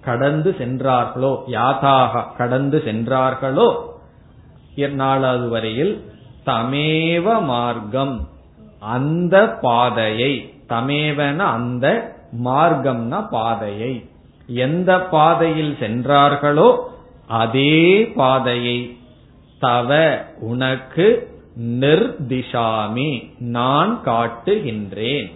கடந்து சென்றார்களோ யாதாக கடந்து சென்றார்களோ நாலாவது வரையில் தமேவ மார்க்கம் அந்த பாதையை தமேவன அந்த மார்க்கம்னா பாதையை எந்த பாதையில் சென்றார்களோ அதே பாதையை தவ உனக்கு நிர்திஷாமி நான் காட்டுகின்றேன்.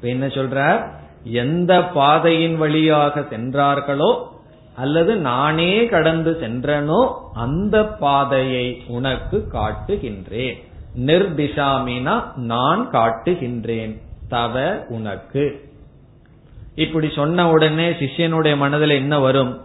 என்ன சொல்றார்? எந்த பாதையின் வழியாக சென்றார்களோ அல்லது நானே கடந்து சென்றனோ அந்த பாதையை உனக்கு காட்டுகின்றேன். நிர்திஷாமினா நான் காட்டுகின்றேன் தவ உனக்கு. இப்படி சொன்ன உடனே சிஷ்யனுடைய மனதில் என்ன வரும்?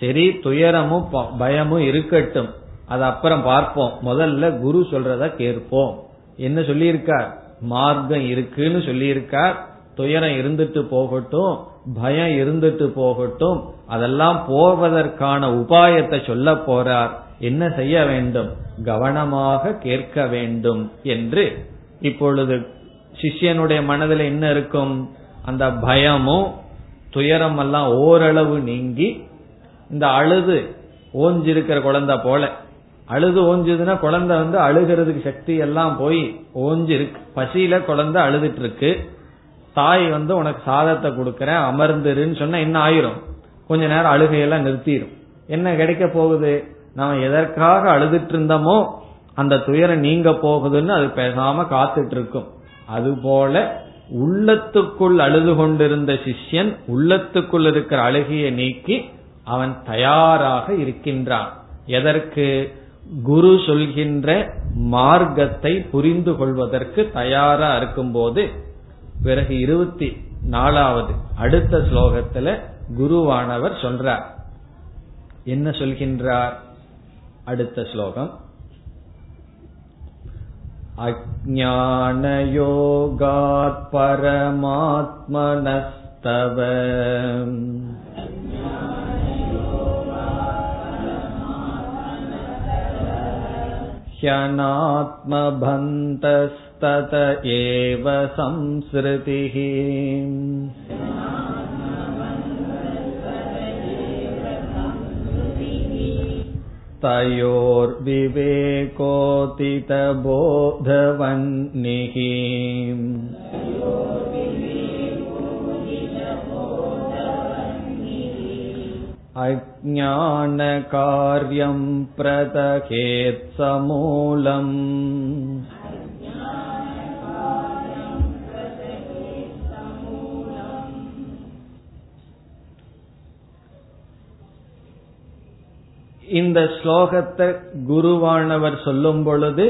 சரி துயரமும் பயமும் இருக்கட்டும். அது அப்புறம் பார்ப்போம். முதல்ல குரு சொல்றத கேட்போம். என்ன சொல்லியிருக்கார்? மார்க்கம் இருக்குன்னு சொல்லியிருக்கார். துயரம் இருந்துட்டு போகட்டும் பயம் இருந்துட்டு போகட்டும் அதெல்லாம் போவதற்கான உபாயத்தை சொல்ல போறார். என்ன செய்ய வேண்டும்? கவனமாக கேட்க வேண்டும் என்று. இப்பொழுது சிஷ்யனுடைய மனதில் என்ன இருக்கும்? அந்த பயமும் துயரம் எல்லாம் ஓரளவு நீங்கி இந்த அழுது ஓஞ்சிருக்கிற குழந்தை போல அழுது ஓஞ்சுதுன்னா குழந்தை வந்து அழுகிறதுக்கு சக்தி எல்லாம் போய் ஓஞ்சி இருக்கு பசியில குழந்தை அழுதுட்டு இருக்கு தாய் வந்து உனக்கு சாதத்தை கொடுக்கறேன் அமர்ந்துருன்னு சொன்னா என்ன ஆயிரும். கொஞ்ச நேரம் அழுகையெல்லாம் நிறுத்திடும் என்ன கிடைக்க போகுது? நாம எதற்காக அழுதுட்டு இருந்தோமோ அந்த துயரம் நீங்க போகுதுன்னு அது பேசாம காத்துட்டு இருக்கும் அதுபோல உள்ளத்துக்குள் அழுது கொண்டிருந்த சிஷ்யன் உள்ளத்துக்குள் இருக்கிற அழுகையை நீக்கி அவன் தயாராக இருக்கின்றான். எதற்கு? குரு சொல்கின்ற மார்க்கத்தை புரிந்து கொள்வதற்கு தயாரா இருக்கும்போது பிறகு இருபத்தி நாலாவது அடுத்த ஸ்லோகத்துல குருவானவர் சொல்றார். என்ன சொல்கின்றார்? அடுத்த ஸ்லோகம். அஜானயோகாத் பரமாத்மனஸ்தவ. ह्यनात्मभन्तस्तत एव संसृतिः तयोर्विवेकोतितबोधवन्निः अज्ञानकार्यं प्रतहेत्समूलम् இந்த ஸ்லோகத்தை குருவானவர் சொல்லும் பொழுது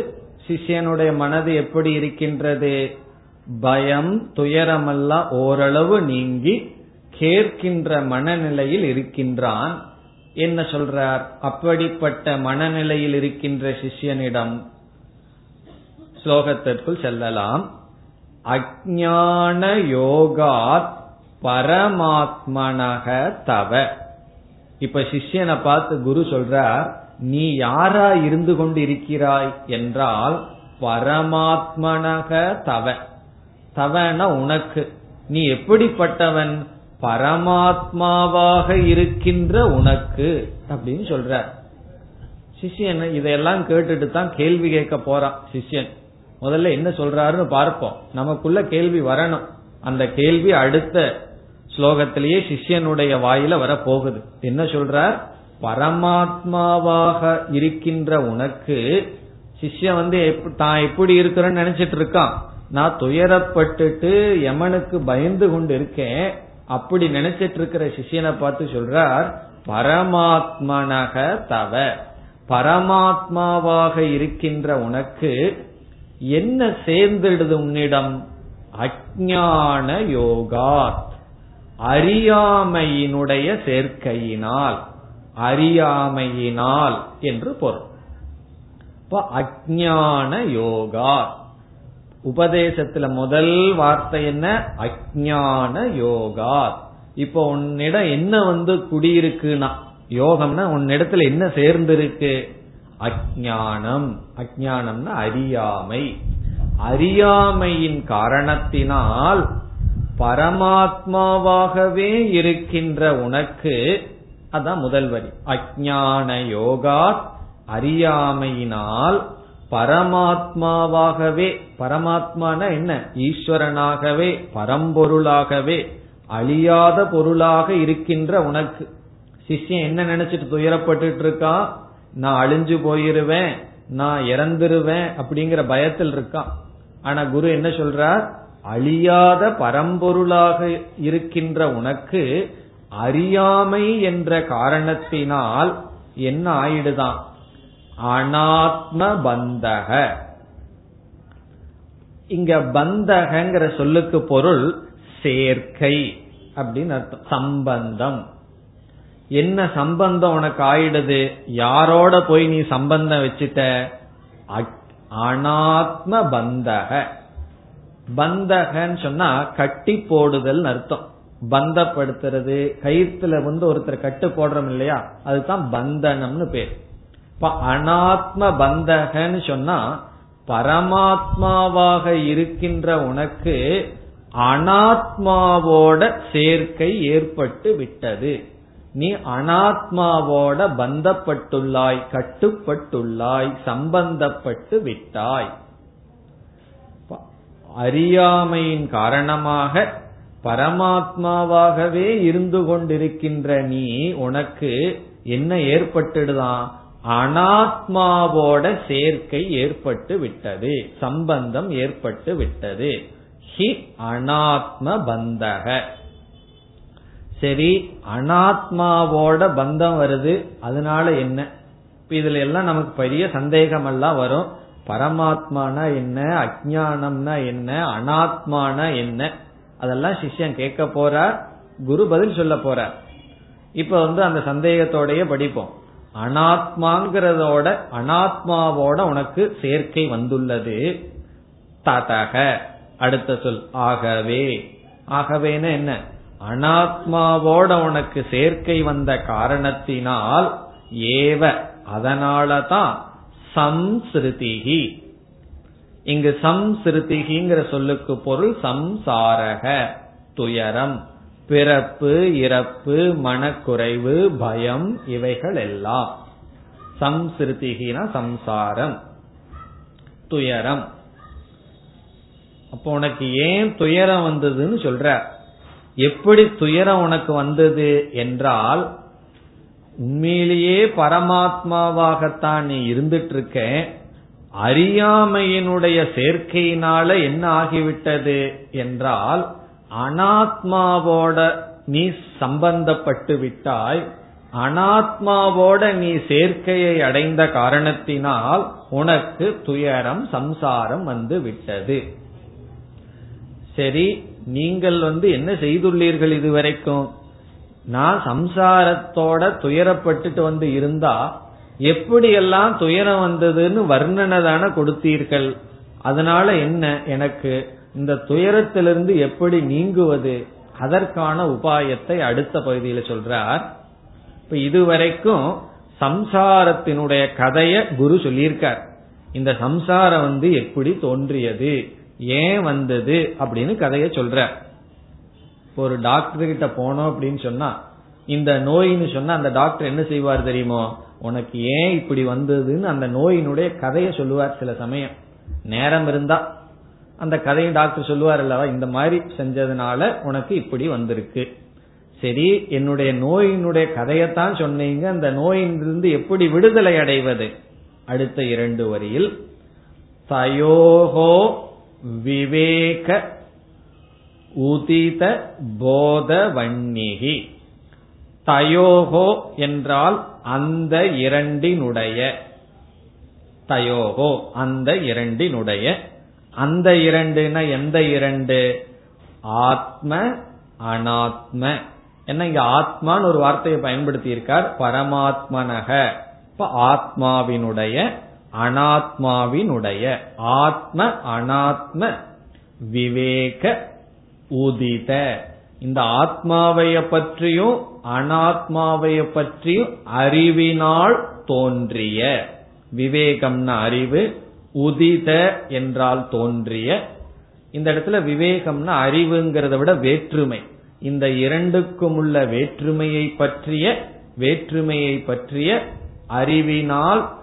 சிஷ்யனுடைய மனது எப்படி இருக்கின்றது பயம் துயரமெல்லாம் ஓரளவு நீங்கி கேட்கின்ற மனநிலையில் இருக்கின்றான் என்ன சொல்றார்? அப்படிப்பட்ட மனநிலையில் இருக்கின்ற சிஷ்யனிடம் ஸ்லோகத்திற்குள் செல்லலாம். அஜான யோகாத் பரமாத்மனக தவ. இப்ப சிஷ்யனை பார்த்து குரு சொல்றார் நீ யாரா இருந்து கொண்டு இருக்கிறாய் என்றால் பரமாத்மனக தவ. தவன உனக்கு. நீ எப்படிப்பட்டவன்? பரமாத்மாவாக இருக்கின்ற உனக்கு அப்படின்னு சொல்ற சிஷியன் இதையெல்லாம் கேட்டுட்டு தான் கேள்வி கேட்க போறான் சிஷ்யன். முதல்ல என்ன சொல்றாருன்னு பார்ப்போம். நமக்குள்ள கேள்வி வரணும். அந்த கேள்வி அடுத்த ஸ்லோகத்திலேயே சிஷ்யனுடைய வாயில வர போகுது என்ன சொல்றார்? பரமாத்மாவாக இருக்கின்ற உனக்கு சிஷ்யன் வந்து தான் எப்படி இருக்கிறேன்னு நினைச்சிட்டு இருக்கான். நான் துயரப்பட்டுட்டு யமனுக்கு பயந்து கொண்டு இருக்கேன். அப்படி நினைச்சிட்டு இருக்கிற சிஷியனை பார்த்து சொல்றார் பரமாத்மனக தவ. பரமாத்மாவாக இருக்கின்ற உனக்கு என்ன சேர்ந்துடுது உன்னிடம்? அஜான யோகாத். அறியாமையினுடைய சேர்க்கையினால் அறியாமையினால் என்று பொருள். அஜான யோகாத். உபதேசத்துல முதல் வார்த்தை என்ன? அஜான யோகா இப்போ உன்னிடம் என்ன வந்து குடியிருக்குனா யோகம்னா உன்னிடத்துல என்ன சேர்ந்திருக்கு? அஜானம் அஜானம்னா அறியாமை. அறியாமையின் காரணத்தினால் பரமாத்மாவாகவே இருக்கின்ற உனக்கு அதான் முதல் வரி. அஜான யோகா அறியாமையினால் பரமாத்மாவாகவே பரமாத்மான என்ன? ஈஸ்வரனாகவே பரம்பொருளாகவே அழியாத பொருளாக இருக்கின்ற உனக்கு. சிஷ்யன் என்ன நினைச்சிட்டு துயரப்பட்டு இருக்கான்? நான் அழிஞ்சு போயிருவேன் நான் இறந்துருவேன் அப்படிங்கிற பயத்தில் இருக்கான். ஆனா குரு என்ன சொல்றார்? அழியாத பரம்பொருளாக இருக்கின்ற உனக்கு அறியாமை என்ற காரணத்தினால் என்ன ஆயிடுதான்? அனாத்ம பந்தக. இங்க பந்தகங்கிற சொல்லுக்கு பொருள் சேர்க்கை அப்படின்னு அர்த்தம். சம்பந்தம். என்ன சம்பந்தம் உனக்கு ஆயிடுது? யாரோட போய் நீ சம்பந்தம் வச்சுட்ட? அனாத்ம பந்தக. பந்தகன்னு சொன்னா கட்டி போடுதல் அர்த்தம். பந்தப்படுத்துறது கயிற்றுல வந்து ஒருத்தர் கட்டு போடுறோம் இல்லையா? அதுதான் பந்தனம்னு பேர். இப்ப அனாத்ம பந்தகன்னு சொன்னா பரமாத்மாவாக இருக்கின்ற உனக்கு அனாத்மாவோட சேர்க்கை ஏற்பட்டு விட்டது. நீ அனாத்மாவோட பந்தப்பட்டுள்ளாய் கட்டுப்பட்டுள்ளாய் சம்பந்தப்பட்டு விட்டாய். அறியாமையின் காரணமாக பரமாத்மாவாகவே இருந்து கொண்டிருக்கின்ற நீ உனக்கு என்ன ஏற்பட்டுடுதான்? அனாத்மாவோட சேர்க்கை ஏற்பட்டு விட்டது சம்பந்தம் ஏற்பட்டு விட்டது. ஹி அனாத்ம பந்தக. சரி அனாத்மாவோட பந்தம் வருது அதனால என்ன? இதுல எல்லாம் நமக்கு பெரிய சந்தேகம் எல்லாம் வரும். பரமாத்மானா என்ன அஜானம்னா என்ன அனாத்மானா என்ன? அதெல்லாம் சிஷ்யன் கேட்க போறார் குரு பதில் சொல்ல போறார். இப்ப வந்து அந்த சந்தேகத்தோடய படிப்போம். அனாத்மாங்கிறதோட அனாத்மாவோட உனக்கு சேர்க்கை வந்துள்ளது. ததக. அடுத்த சொல் ஆகவே. ஆகவேன என்ன? அனாத்மாவோட உனக்கு சேர்க்கை வந்த காரணத்தினால் ஏவ அதனாலதான் சம்ஸ்ருதிகி இங்கு சம்ஸ்ருதிகிங்கிற சொல்லுக்கு பொருள் சம்சாரக துயரம். பிறப்பு இறப்பு மனக்குறைவு பயம் இவைகள் எல்லாம் சம்ஸ்ருதிகினா சம்சாரம் துயரம். அப்போ உனக்கு ஏன் துயரம் வந்ததுன்னு சொல்ற. எப்படி துயரம் உனக்கு வந்தது என்றால் உண்மையிலேயே பரமாத்மாவாகத்தான் நீ இருந்துட்டு இருக்க அறியாமையினுடைய சேர்க்கையினால என்ன ஆகிவிட்டது என்றால் அனாத்மாவோட நீ சம்பந்தப்பட்டு விட்டாய் அனாத்மாவோட நீ சேர்க்கையை அடைந்த காரணத்தினால் உனக்கு துயரம் சம்சாரம் வந்து விட்டது. சரி நீங்கள் வந்து என்ன செய்துள்ளீர்கள் இதுவரைக்கும்? நான் சம்சாரத்தோட துயரப்பட்டுட்டு வந்து இருந்தா எப்படியெல்லாம் துயரம் வந்ததுன்னு வர்ணனை தானே கொடுத்தீர்கள். அதனால என்ன எனக்கு? இந்த துயரத்திலிருந்து எப்படி நீங்குவது? அதற்கான உபாயத்தை அடுத்த பகுதியில சொல்றார். இப்ப இதுவரைக்கும் சம்சாரத்தினுடைய கதைய குரு சொல்லியிருக்கார். இந்த சம்சாரம் வந்து எப்படி தோன்றியது? ஏன் வந்தது? அப்படின்னு கதைய சொல்ற ஒரு டாக்டர் கிட்ட போனோம் அப்படின்னு சொன்னா இந்த நோயின்னு சொன்னா அந்த டாக்டர் என்ன செய்வார் தெரியுமோ? உனக்கு ஏன் இப்படி வந்ததுன்னு அந்த நோயினுடைய கதையை சொல்லுவார் சில சமயம். நேரம் இருந்தா. அந்த கதையை டாக்டர் சொல்லுவார் அல்லவா இந்த மாதிரி செஞ்சதுனால உனக்கு இப்படி வந்திருக்கு. சரி என்னுடைய நோயினுடைய கதையத்தான் சொன்னீங்க அந்த நோயிலிருந்து எப்படி விடுதலை அடைவது? அடுத்த இரண்டு வரியில் தயோகோ விவேக உதித போத வன்னிகி தயோகோ என்றால் அந்த இரண்டினுடைய. தயோகோ அந்த இரண்டினுடைய. அந்த இரண்டுனா எந்த இரண்டு? ஆத்ம அனாத்ம. என்ன இங்க ஆத்மான்னு ஒரு வார்த்தையை பயன்படுத்தி இருக்கார் பரமாத்மனக. இப்ப ஆத்மாவினுடைய அனாத்மாவினுடைய ஆத்ம அனாத்ம விவேக உதித. இந்த ஆத்மாவைய பற்றியும் அனாத்மாவைய பற்றியும் அறிவினால் தோன்றிய. விவேகம்னா அறிவு உதித என்றால் தோன்றிய இந்த இடத்துல விவேகம்னா அறிவுங்கிறத விட வேற்றுமை. இந்த இரண்டுக்கும் உள்ள வேற்றுமையை பற்றிய வேற்றுமையை பற்றிய அறிவினால்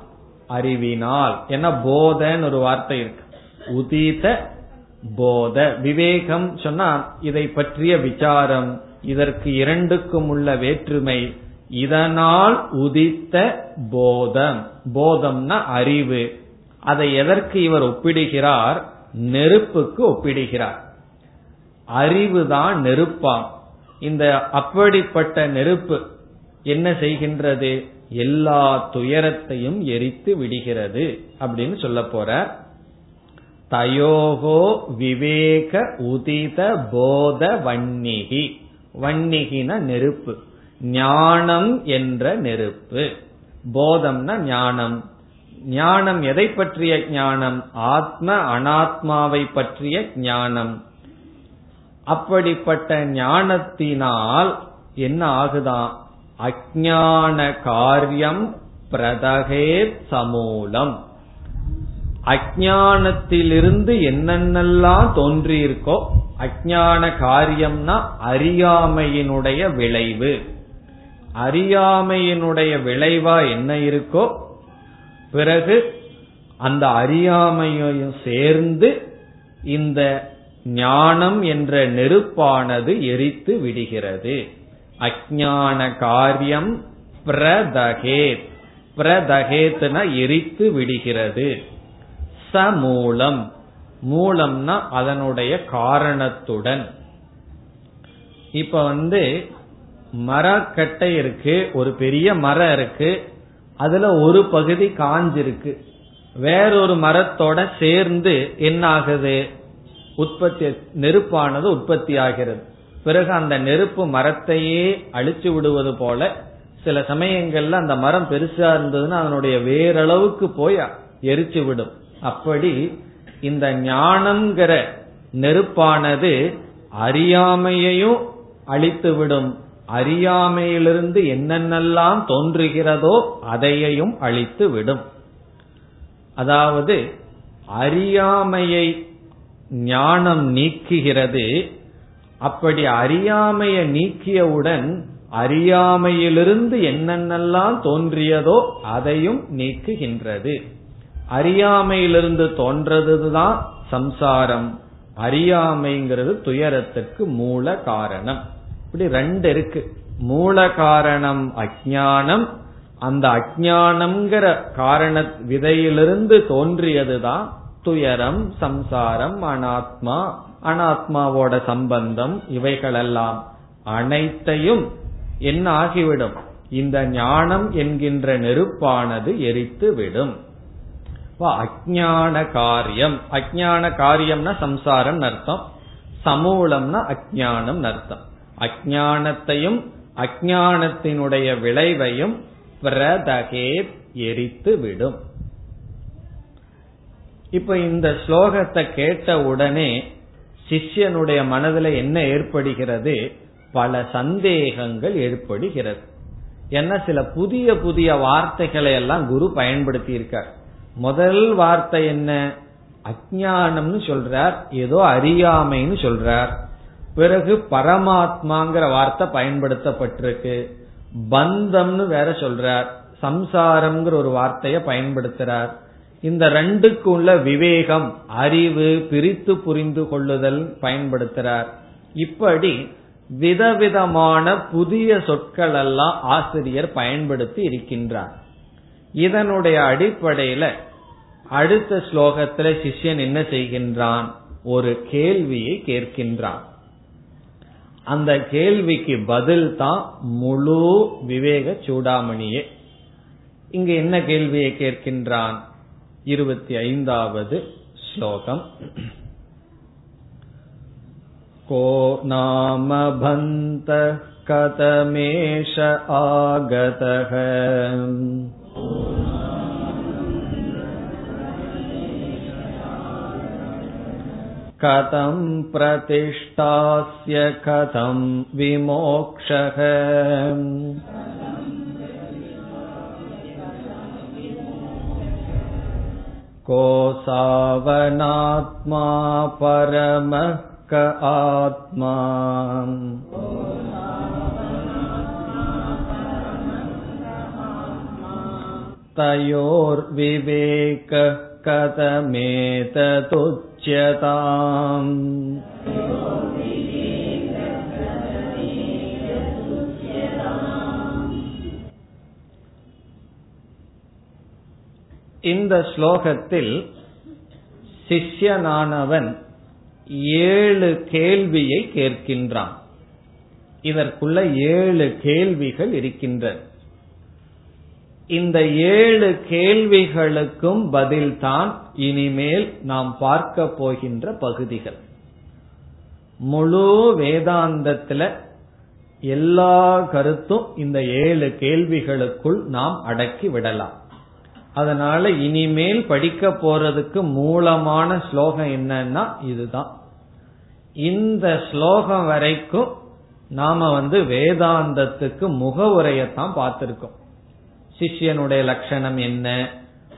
அறிவினால். என்ன போதன்னு ஒரு வார்த்தை இருக்கு. உதித போத. விவேகம் சொன்னா இதை பற்றிய விசாரம். இதற்கு இரண்டுக்கும் உள்ள வேற்றுமை. இதனால் உதித்த போதம். போதம்னா அறிவு. அதை எதற்கு இவர் ஒப்பிடுகிறார்? நெருப்புக்கு ஒப்பிடுகிறார். அறிவுதான் நெருப்பாம் இந்த அப்படிப்பட்ட நெருப்பு என்ன செய்கின்றது? எல்லா துயரத்தையும் எரித்து விடுகிறது அப்படின்னு சொல்ல போற தயோகோ விவேக உதித போத வன்னிகி. வன்னிகின நெருப்பு. ஞானம் என்ற நெருப்பு. போதம்னா ஞானம். ஞானம் எதை பற்றிய ஞானம்? ஆத்ம அனாத்மாவை பற்றிய ஞானம். அப்படிப்பட்ட ஞானத்தினால் என்ன ஆகுதான் அஜான காரியம் பிரதகே சமூலம். அஜானத்திலிருந்து என்னென்னலாம் தோன்றியிருக்கோ அஜான காரியம்னா அறியாமையினுடைய விளைவு. அறியாமையினுடைய விளைவா என்ன இருக்கோ பிறகு அந்த அறியாமையையும் சேர்ந்து இந்த ஞானம் என்ற நெருப்பானது எரித்து விடுகிறது. அஜான காரியம் பிரதகேத். பிரதகேத்னா எரித்து விடுகிறது. சமூலம். மூலம்னா அதனுடைய காரணத்துடன். இப்ப வந்து மரக்கட்டை இருக்கு ஒரு பெரிய மரம் இருக்கு. அதுல ஒரு பகுதி காஞ்சிருக்கு. வேறொரு மரத்தோட சேர்ந்து என்ன ஆகுது உற்பத்தி நெருப்பானது உற்பத்தி ஆகிறது பிறகு அந்த நெருப்பு மரத்தையே அழிச்சு விடுவது போல சில சமயங்கள்ல அந்த மரம் பெருசா இருந்ததுன்னா அதனுடைய வேறளவுக்கு போய் எரிச்சு விடும். அப்படி இந்த ஞானம்ங்கிற நெருப்பானது அறியாமையையும் அழித்து விடும். அறியாமையிலிருந்து என்னென்னலாம் தோன்றுகிறதோ அதையையும் அழித்து விடும். அதாவது அறியாமையை ஞானம் நீக்குகிறது அப்படி அறியாமையை நீக்கியவுடன் அறியாமையிலிருந்து என்னென்னலாம் தோன்றியதோ அதையும் நீக்குகின்றது. அறியாமையிலிருந்து தோன்றதுதான் சம்சாரம். அறியாமைங்கிறது துயரத்துக்கு மூல காரணம். இப்படி ரெண்டு இருக்கு. மூல காரணம் அஜானம் அந்த அஜானம்ங்கிற காரண விதையிலிருந்து தோன்றியதுதான் துயரம் சம்சாரம் அனாத்மா அனாத்மாவோட சம்பந்தம் இவைகளெல்லாம் அனைத்தையும் என்ன ஆகிவிடும்? இந்த ஞானம் என்கின்ற நெருப்பானது எரித்து விடும். அஜான காரியம். அஜான காரியம்னா சம்சாரம் அர்த்தம். சமூலம்னா அஜானம் அர்த்தம். அஜானத்தையும் அஜானத்தினுடைய விளைவையும் பிரதகே எரித்து விடும். இப்ப இந்த ஸ்லோகத்தை கேட்ட உடனே சிஷ்யனுடைய மனதில் என்ன ஏற்படுகிறது? பல சந்தேகங்கள் ஏற்படுகிறது. என்ன? சில புதிய புதிய வார்த்தைகளை எல்லாம் குரு பயன்படுத்தி இருக்கார் முதல் வார்த்தை என்ன? அஜானம்னு சொல்றார். ஏதோ அறியாமைன்னு சொல்றார். பிறகு பரமாத்மாங்கிற வார்த்தை பயன்படுத்தப்பட்டிருக்கு. பந்தம்னு வேற சொல்றார். சம்சாரம்ங்கிற ஒரு வார்த்தைய பயன்படுத்துறார். இந்த ரெண்டுக்கு உள்ள விவேகம் அறிவு பிரித்து புரிந்து கொள்ளுதல் பயன்படுத்துறார். இப்படி விதவிதமான புதிய சொற்கள் எல்லாம் ஆசிரியர் பயன்படுத்தி இருக்கின்றார். இதனுடைய அடிப்படையில அடுத்த ஸ்லோகத்துல சிஷ்யன் என்ன செய்கின்றான்? ஒரு கேள்வியை கேட்கின்றான். அந்த கேள்விக்கு பதில் தான் முழு விவேக சூடாமணியே இங்க என்ன கேள்வியை கேட்கின்றான் இருபத்தி ஐந்தாவது ஸ்லோகம் को नाम भन्तः कथमेष आगतः कथं प्रतिष्ठास्य कथं विमोक्षः कोऽसावनात्मा परमः क आत्मा तयोर्विवेक कथमेतदुच्यताम् இந்த ஸ்லோகத்தில் சிஷ்யனானவன் ஏழு கேள்வியை கேட்கின்றான் இதற்குள்ள ஏழு கேள்விகள் இருக்கின்றன இந்த ஏழு கேள்விகளுக்கும் பதில்தான் இனிமேல் நாம் பார்க்க போகின்ற பகுதிகள். முழு வேதாந்தத்துல எல்லா கருத்தும் இந்த ஏழு கேள்விகளுக்குள் நாம் அடக்கி விடலாம். அதனால இனிமேல் படிக்க போறதுக்கு மூலமான ஸ்லோகம் என்னன்னா இதுதான். இந்த ஸ்லோகம் வரைக்கும் நாம வந்து வேதாந்தத்துக்கு முகவுரையத்தான் பார்த்திருக்கோம். சிஷ்யனுடைய லட்சணம் என்ன?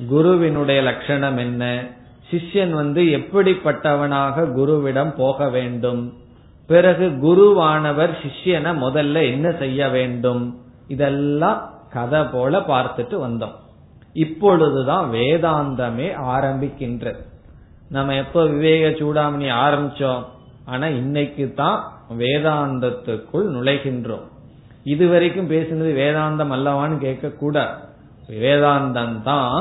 குருவினுடைய லட்சணம் என்ன? சிஷ்யன் வந்து எப்படிப்பட்டவனாக குருவிடம் போக வேண்டும்? பிறகு குருவானவர் சிஷ்யனை முதல்ல என்ன செய்ய வேண்டும்? இதெல்லாம் கதை போல பார்த்துட்டு வந்தோம். இப்பொழுதுதான் வேதாந்தமே ஆரம்பிக்கின்றது. நம்ம எப்ப விவேக சூடாமணி ஆரம்பிச்சோம் ஆனா இன்னைக்கு தான் வேதாந்தத்துக்குள் நுழைகின்றோம். இதுவரைக்கும் பேசினது வேதாந்தம் அல்லவான்னு கேட்க கூட வேதாந்தம் தான்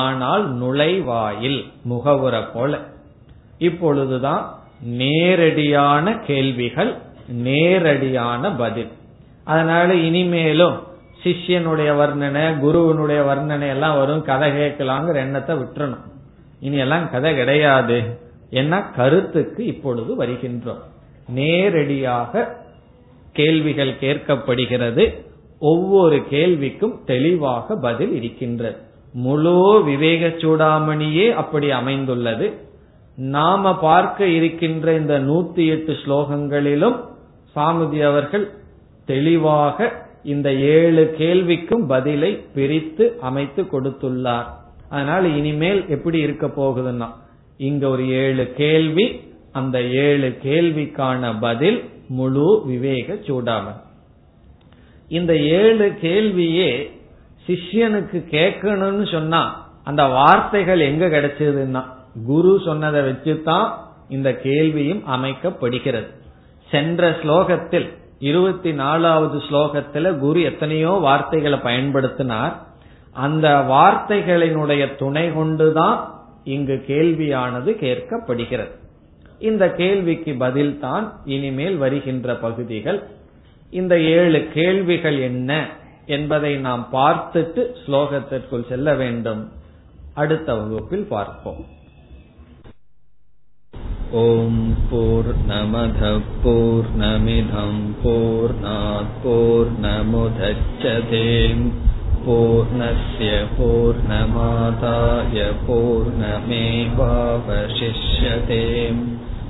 ஆனால் நுழைவாயில் முகவுரை போல. இப்பொழுதுதான் நேரடியான கேள்விகள் நேரடியான பதில். அதனால இனிமேலும் சிஷ்யனுடைய வர்ணனை குருவனுடைய வர்ணனை எல்லாம் வரும் கதை கேட்கலாங்கிற எண்ணத்தை விட்டுறணும். இனி எல்லாம் கதை கிடையாது. என்ன கருத்துக்கு இப்பொழுது வருகின்றோம். நேரடியாக கேள்விகள் கேட்கப்படுகிறது. ஒவ்வொரு கேள்விக்கும் தெளிவாக பதில் இருக்கின்றது முழு விவேக சூடாமணியே அப்படி அமைந்துள்ளது. நாம பார்க்க இருக்கின்ற இந்த நூத்தி எட்டு ஸ்லோகங்களிலும் சாமுதி அவர்கள் தெளிவாக இந்த ஏழு கேள்விக்கும் பதிலை பிரித்து அமைத்து கொடுத்துள்ளார். அதனால இனிமேல் எப்படி இருக்க போகுதுன்னா இங்க ஒரு ஏழு கேள்வி அந்த ஏழு கேள்விக்கான பதில் முழு விவேக சூடாமன். இந்த ஏழு கேள்வியே சிஷ்யனுக்கு கேட்கணும்னு சொன்னா அந்த வார்த்தைகள் எங்க கிடைச்சதுன்னா குரு சொன்னதை வச்சுதான் இந்த கேள்வியும் அமைக்கப்படுகிறது. சென்ற ஸ்லோகத்தில் இருபத்தி நாலாவது ஸ்லோகத்துல குரு எத்தனையோ வார்த்தைகளை பயன்படுத்தினார். அந்த வார்த்தைகளினுடைய துணை கொண்டுதான் இங்கு கேள்வியானது கேட்கப்படுகிறது. இந்த கேள்விக்கு பதில் தான் இனிமேல் வருகின்ற பகுதிகள் இந்த ஏழு கேள்விகள் என்ன என்பதை நாம் பார்த்துட்டு ஸ்லோகத்திற்குள் செல்ல வேண்டும் அடுத்த வகுப்பில் பார்ப்போம் ॐ पूर्णमधः पूर्णमिधम् पूर्णात् पूर्णमुदच्छते पूर्णस्य पूर्णमादाय पूर्णमेवावशिष्यते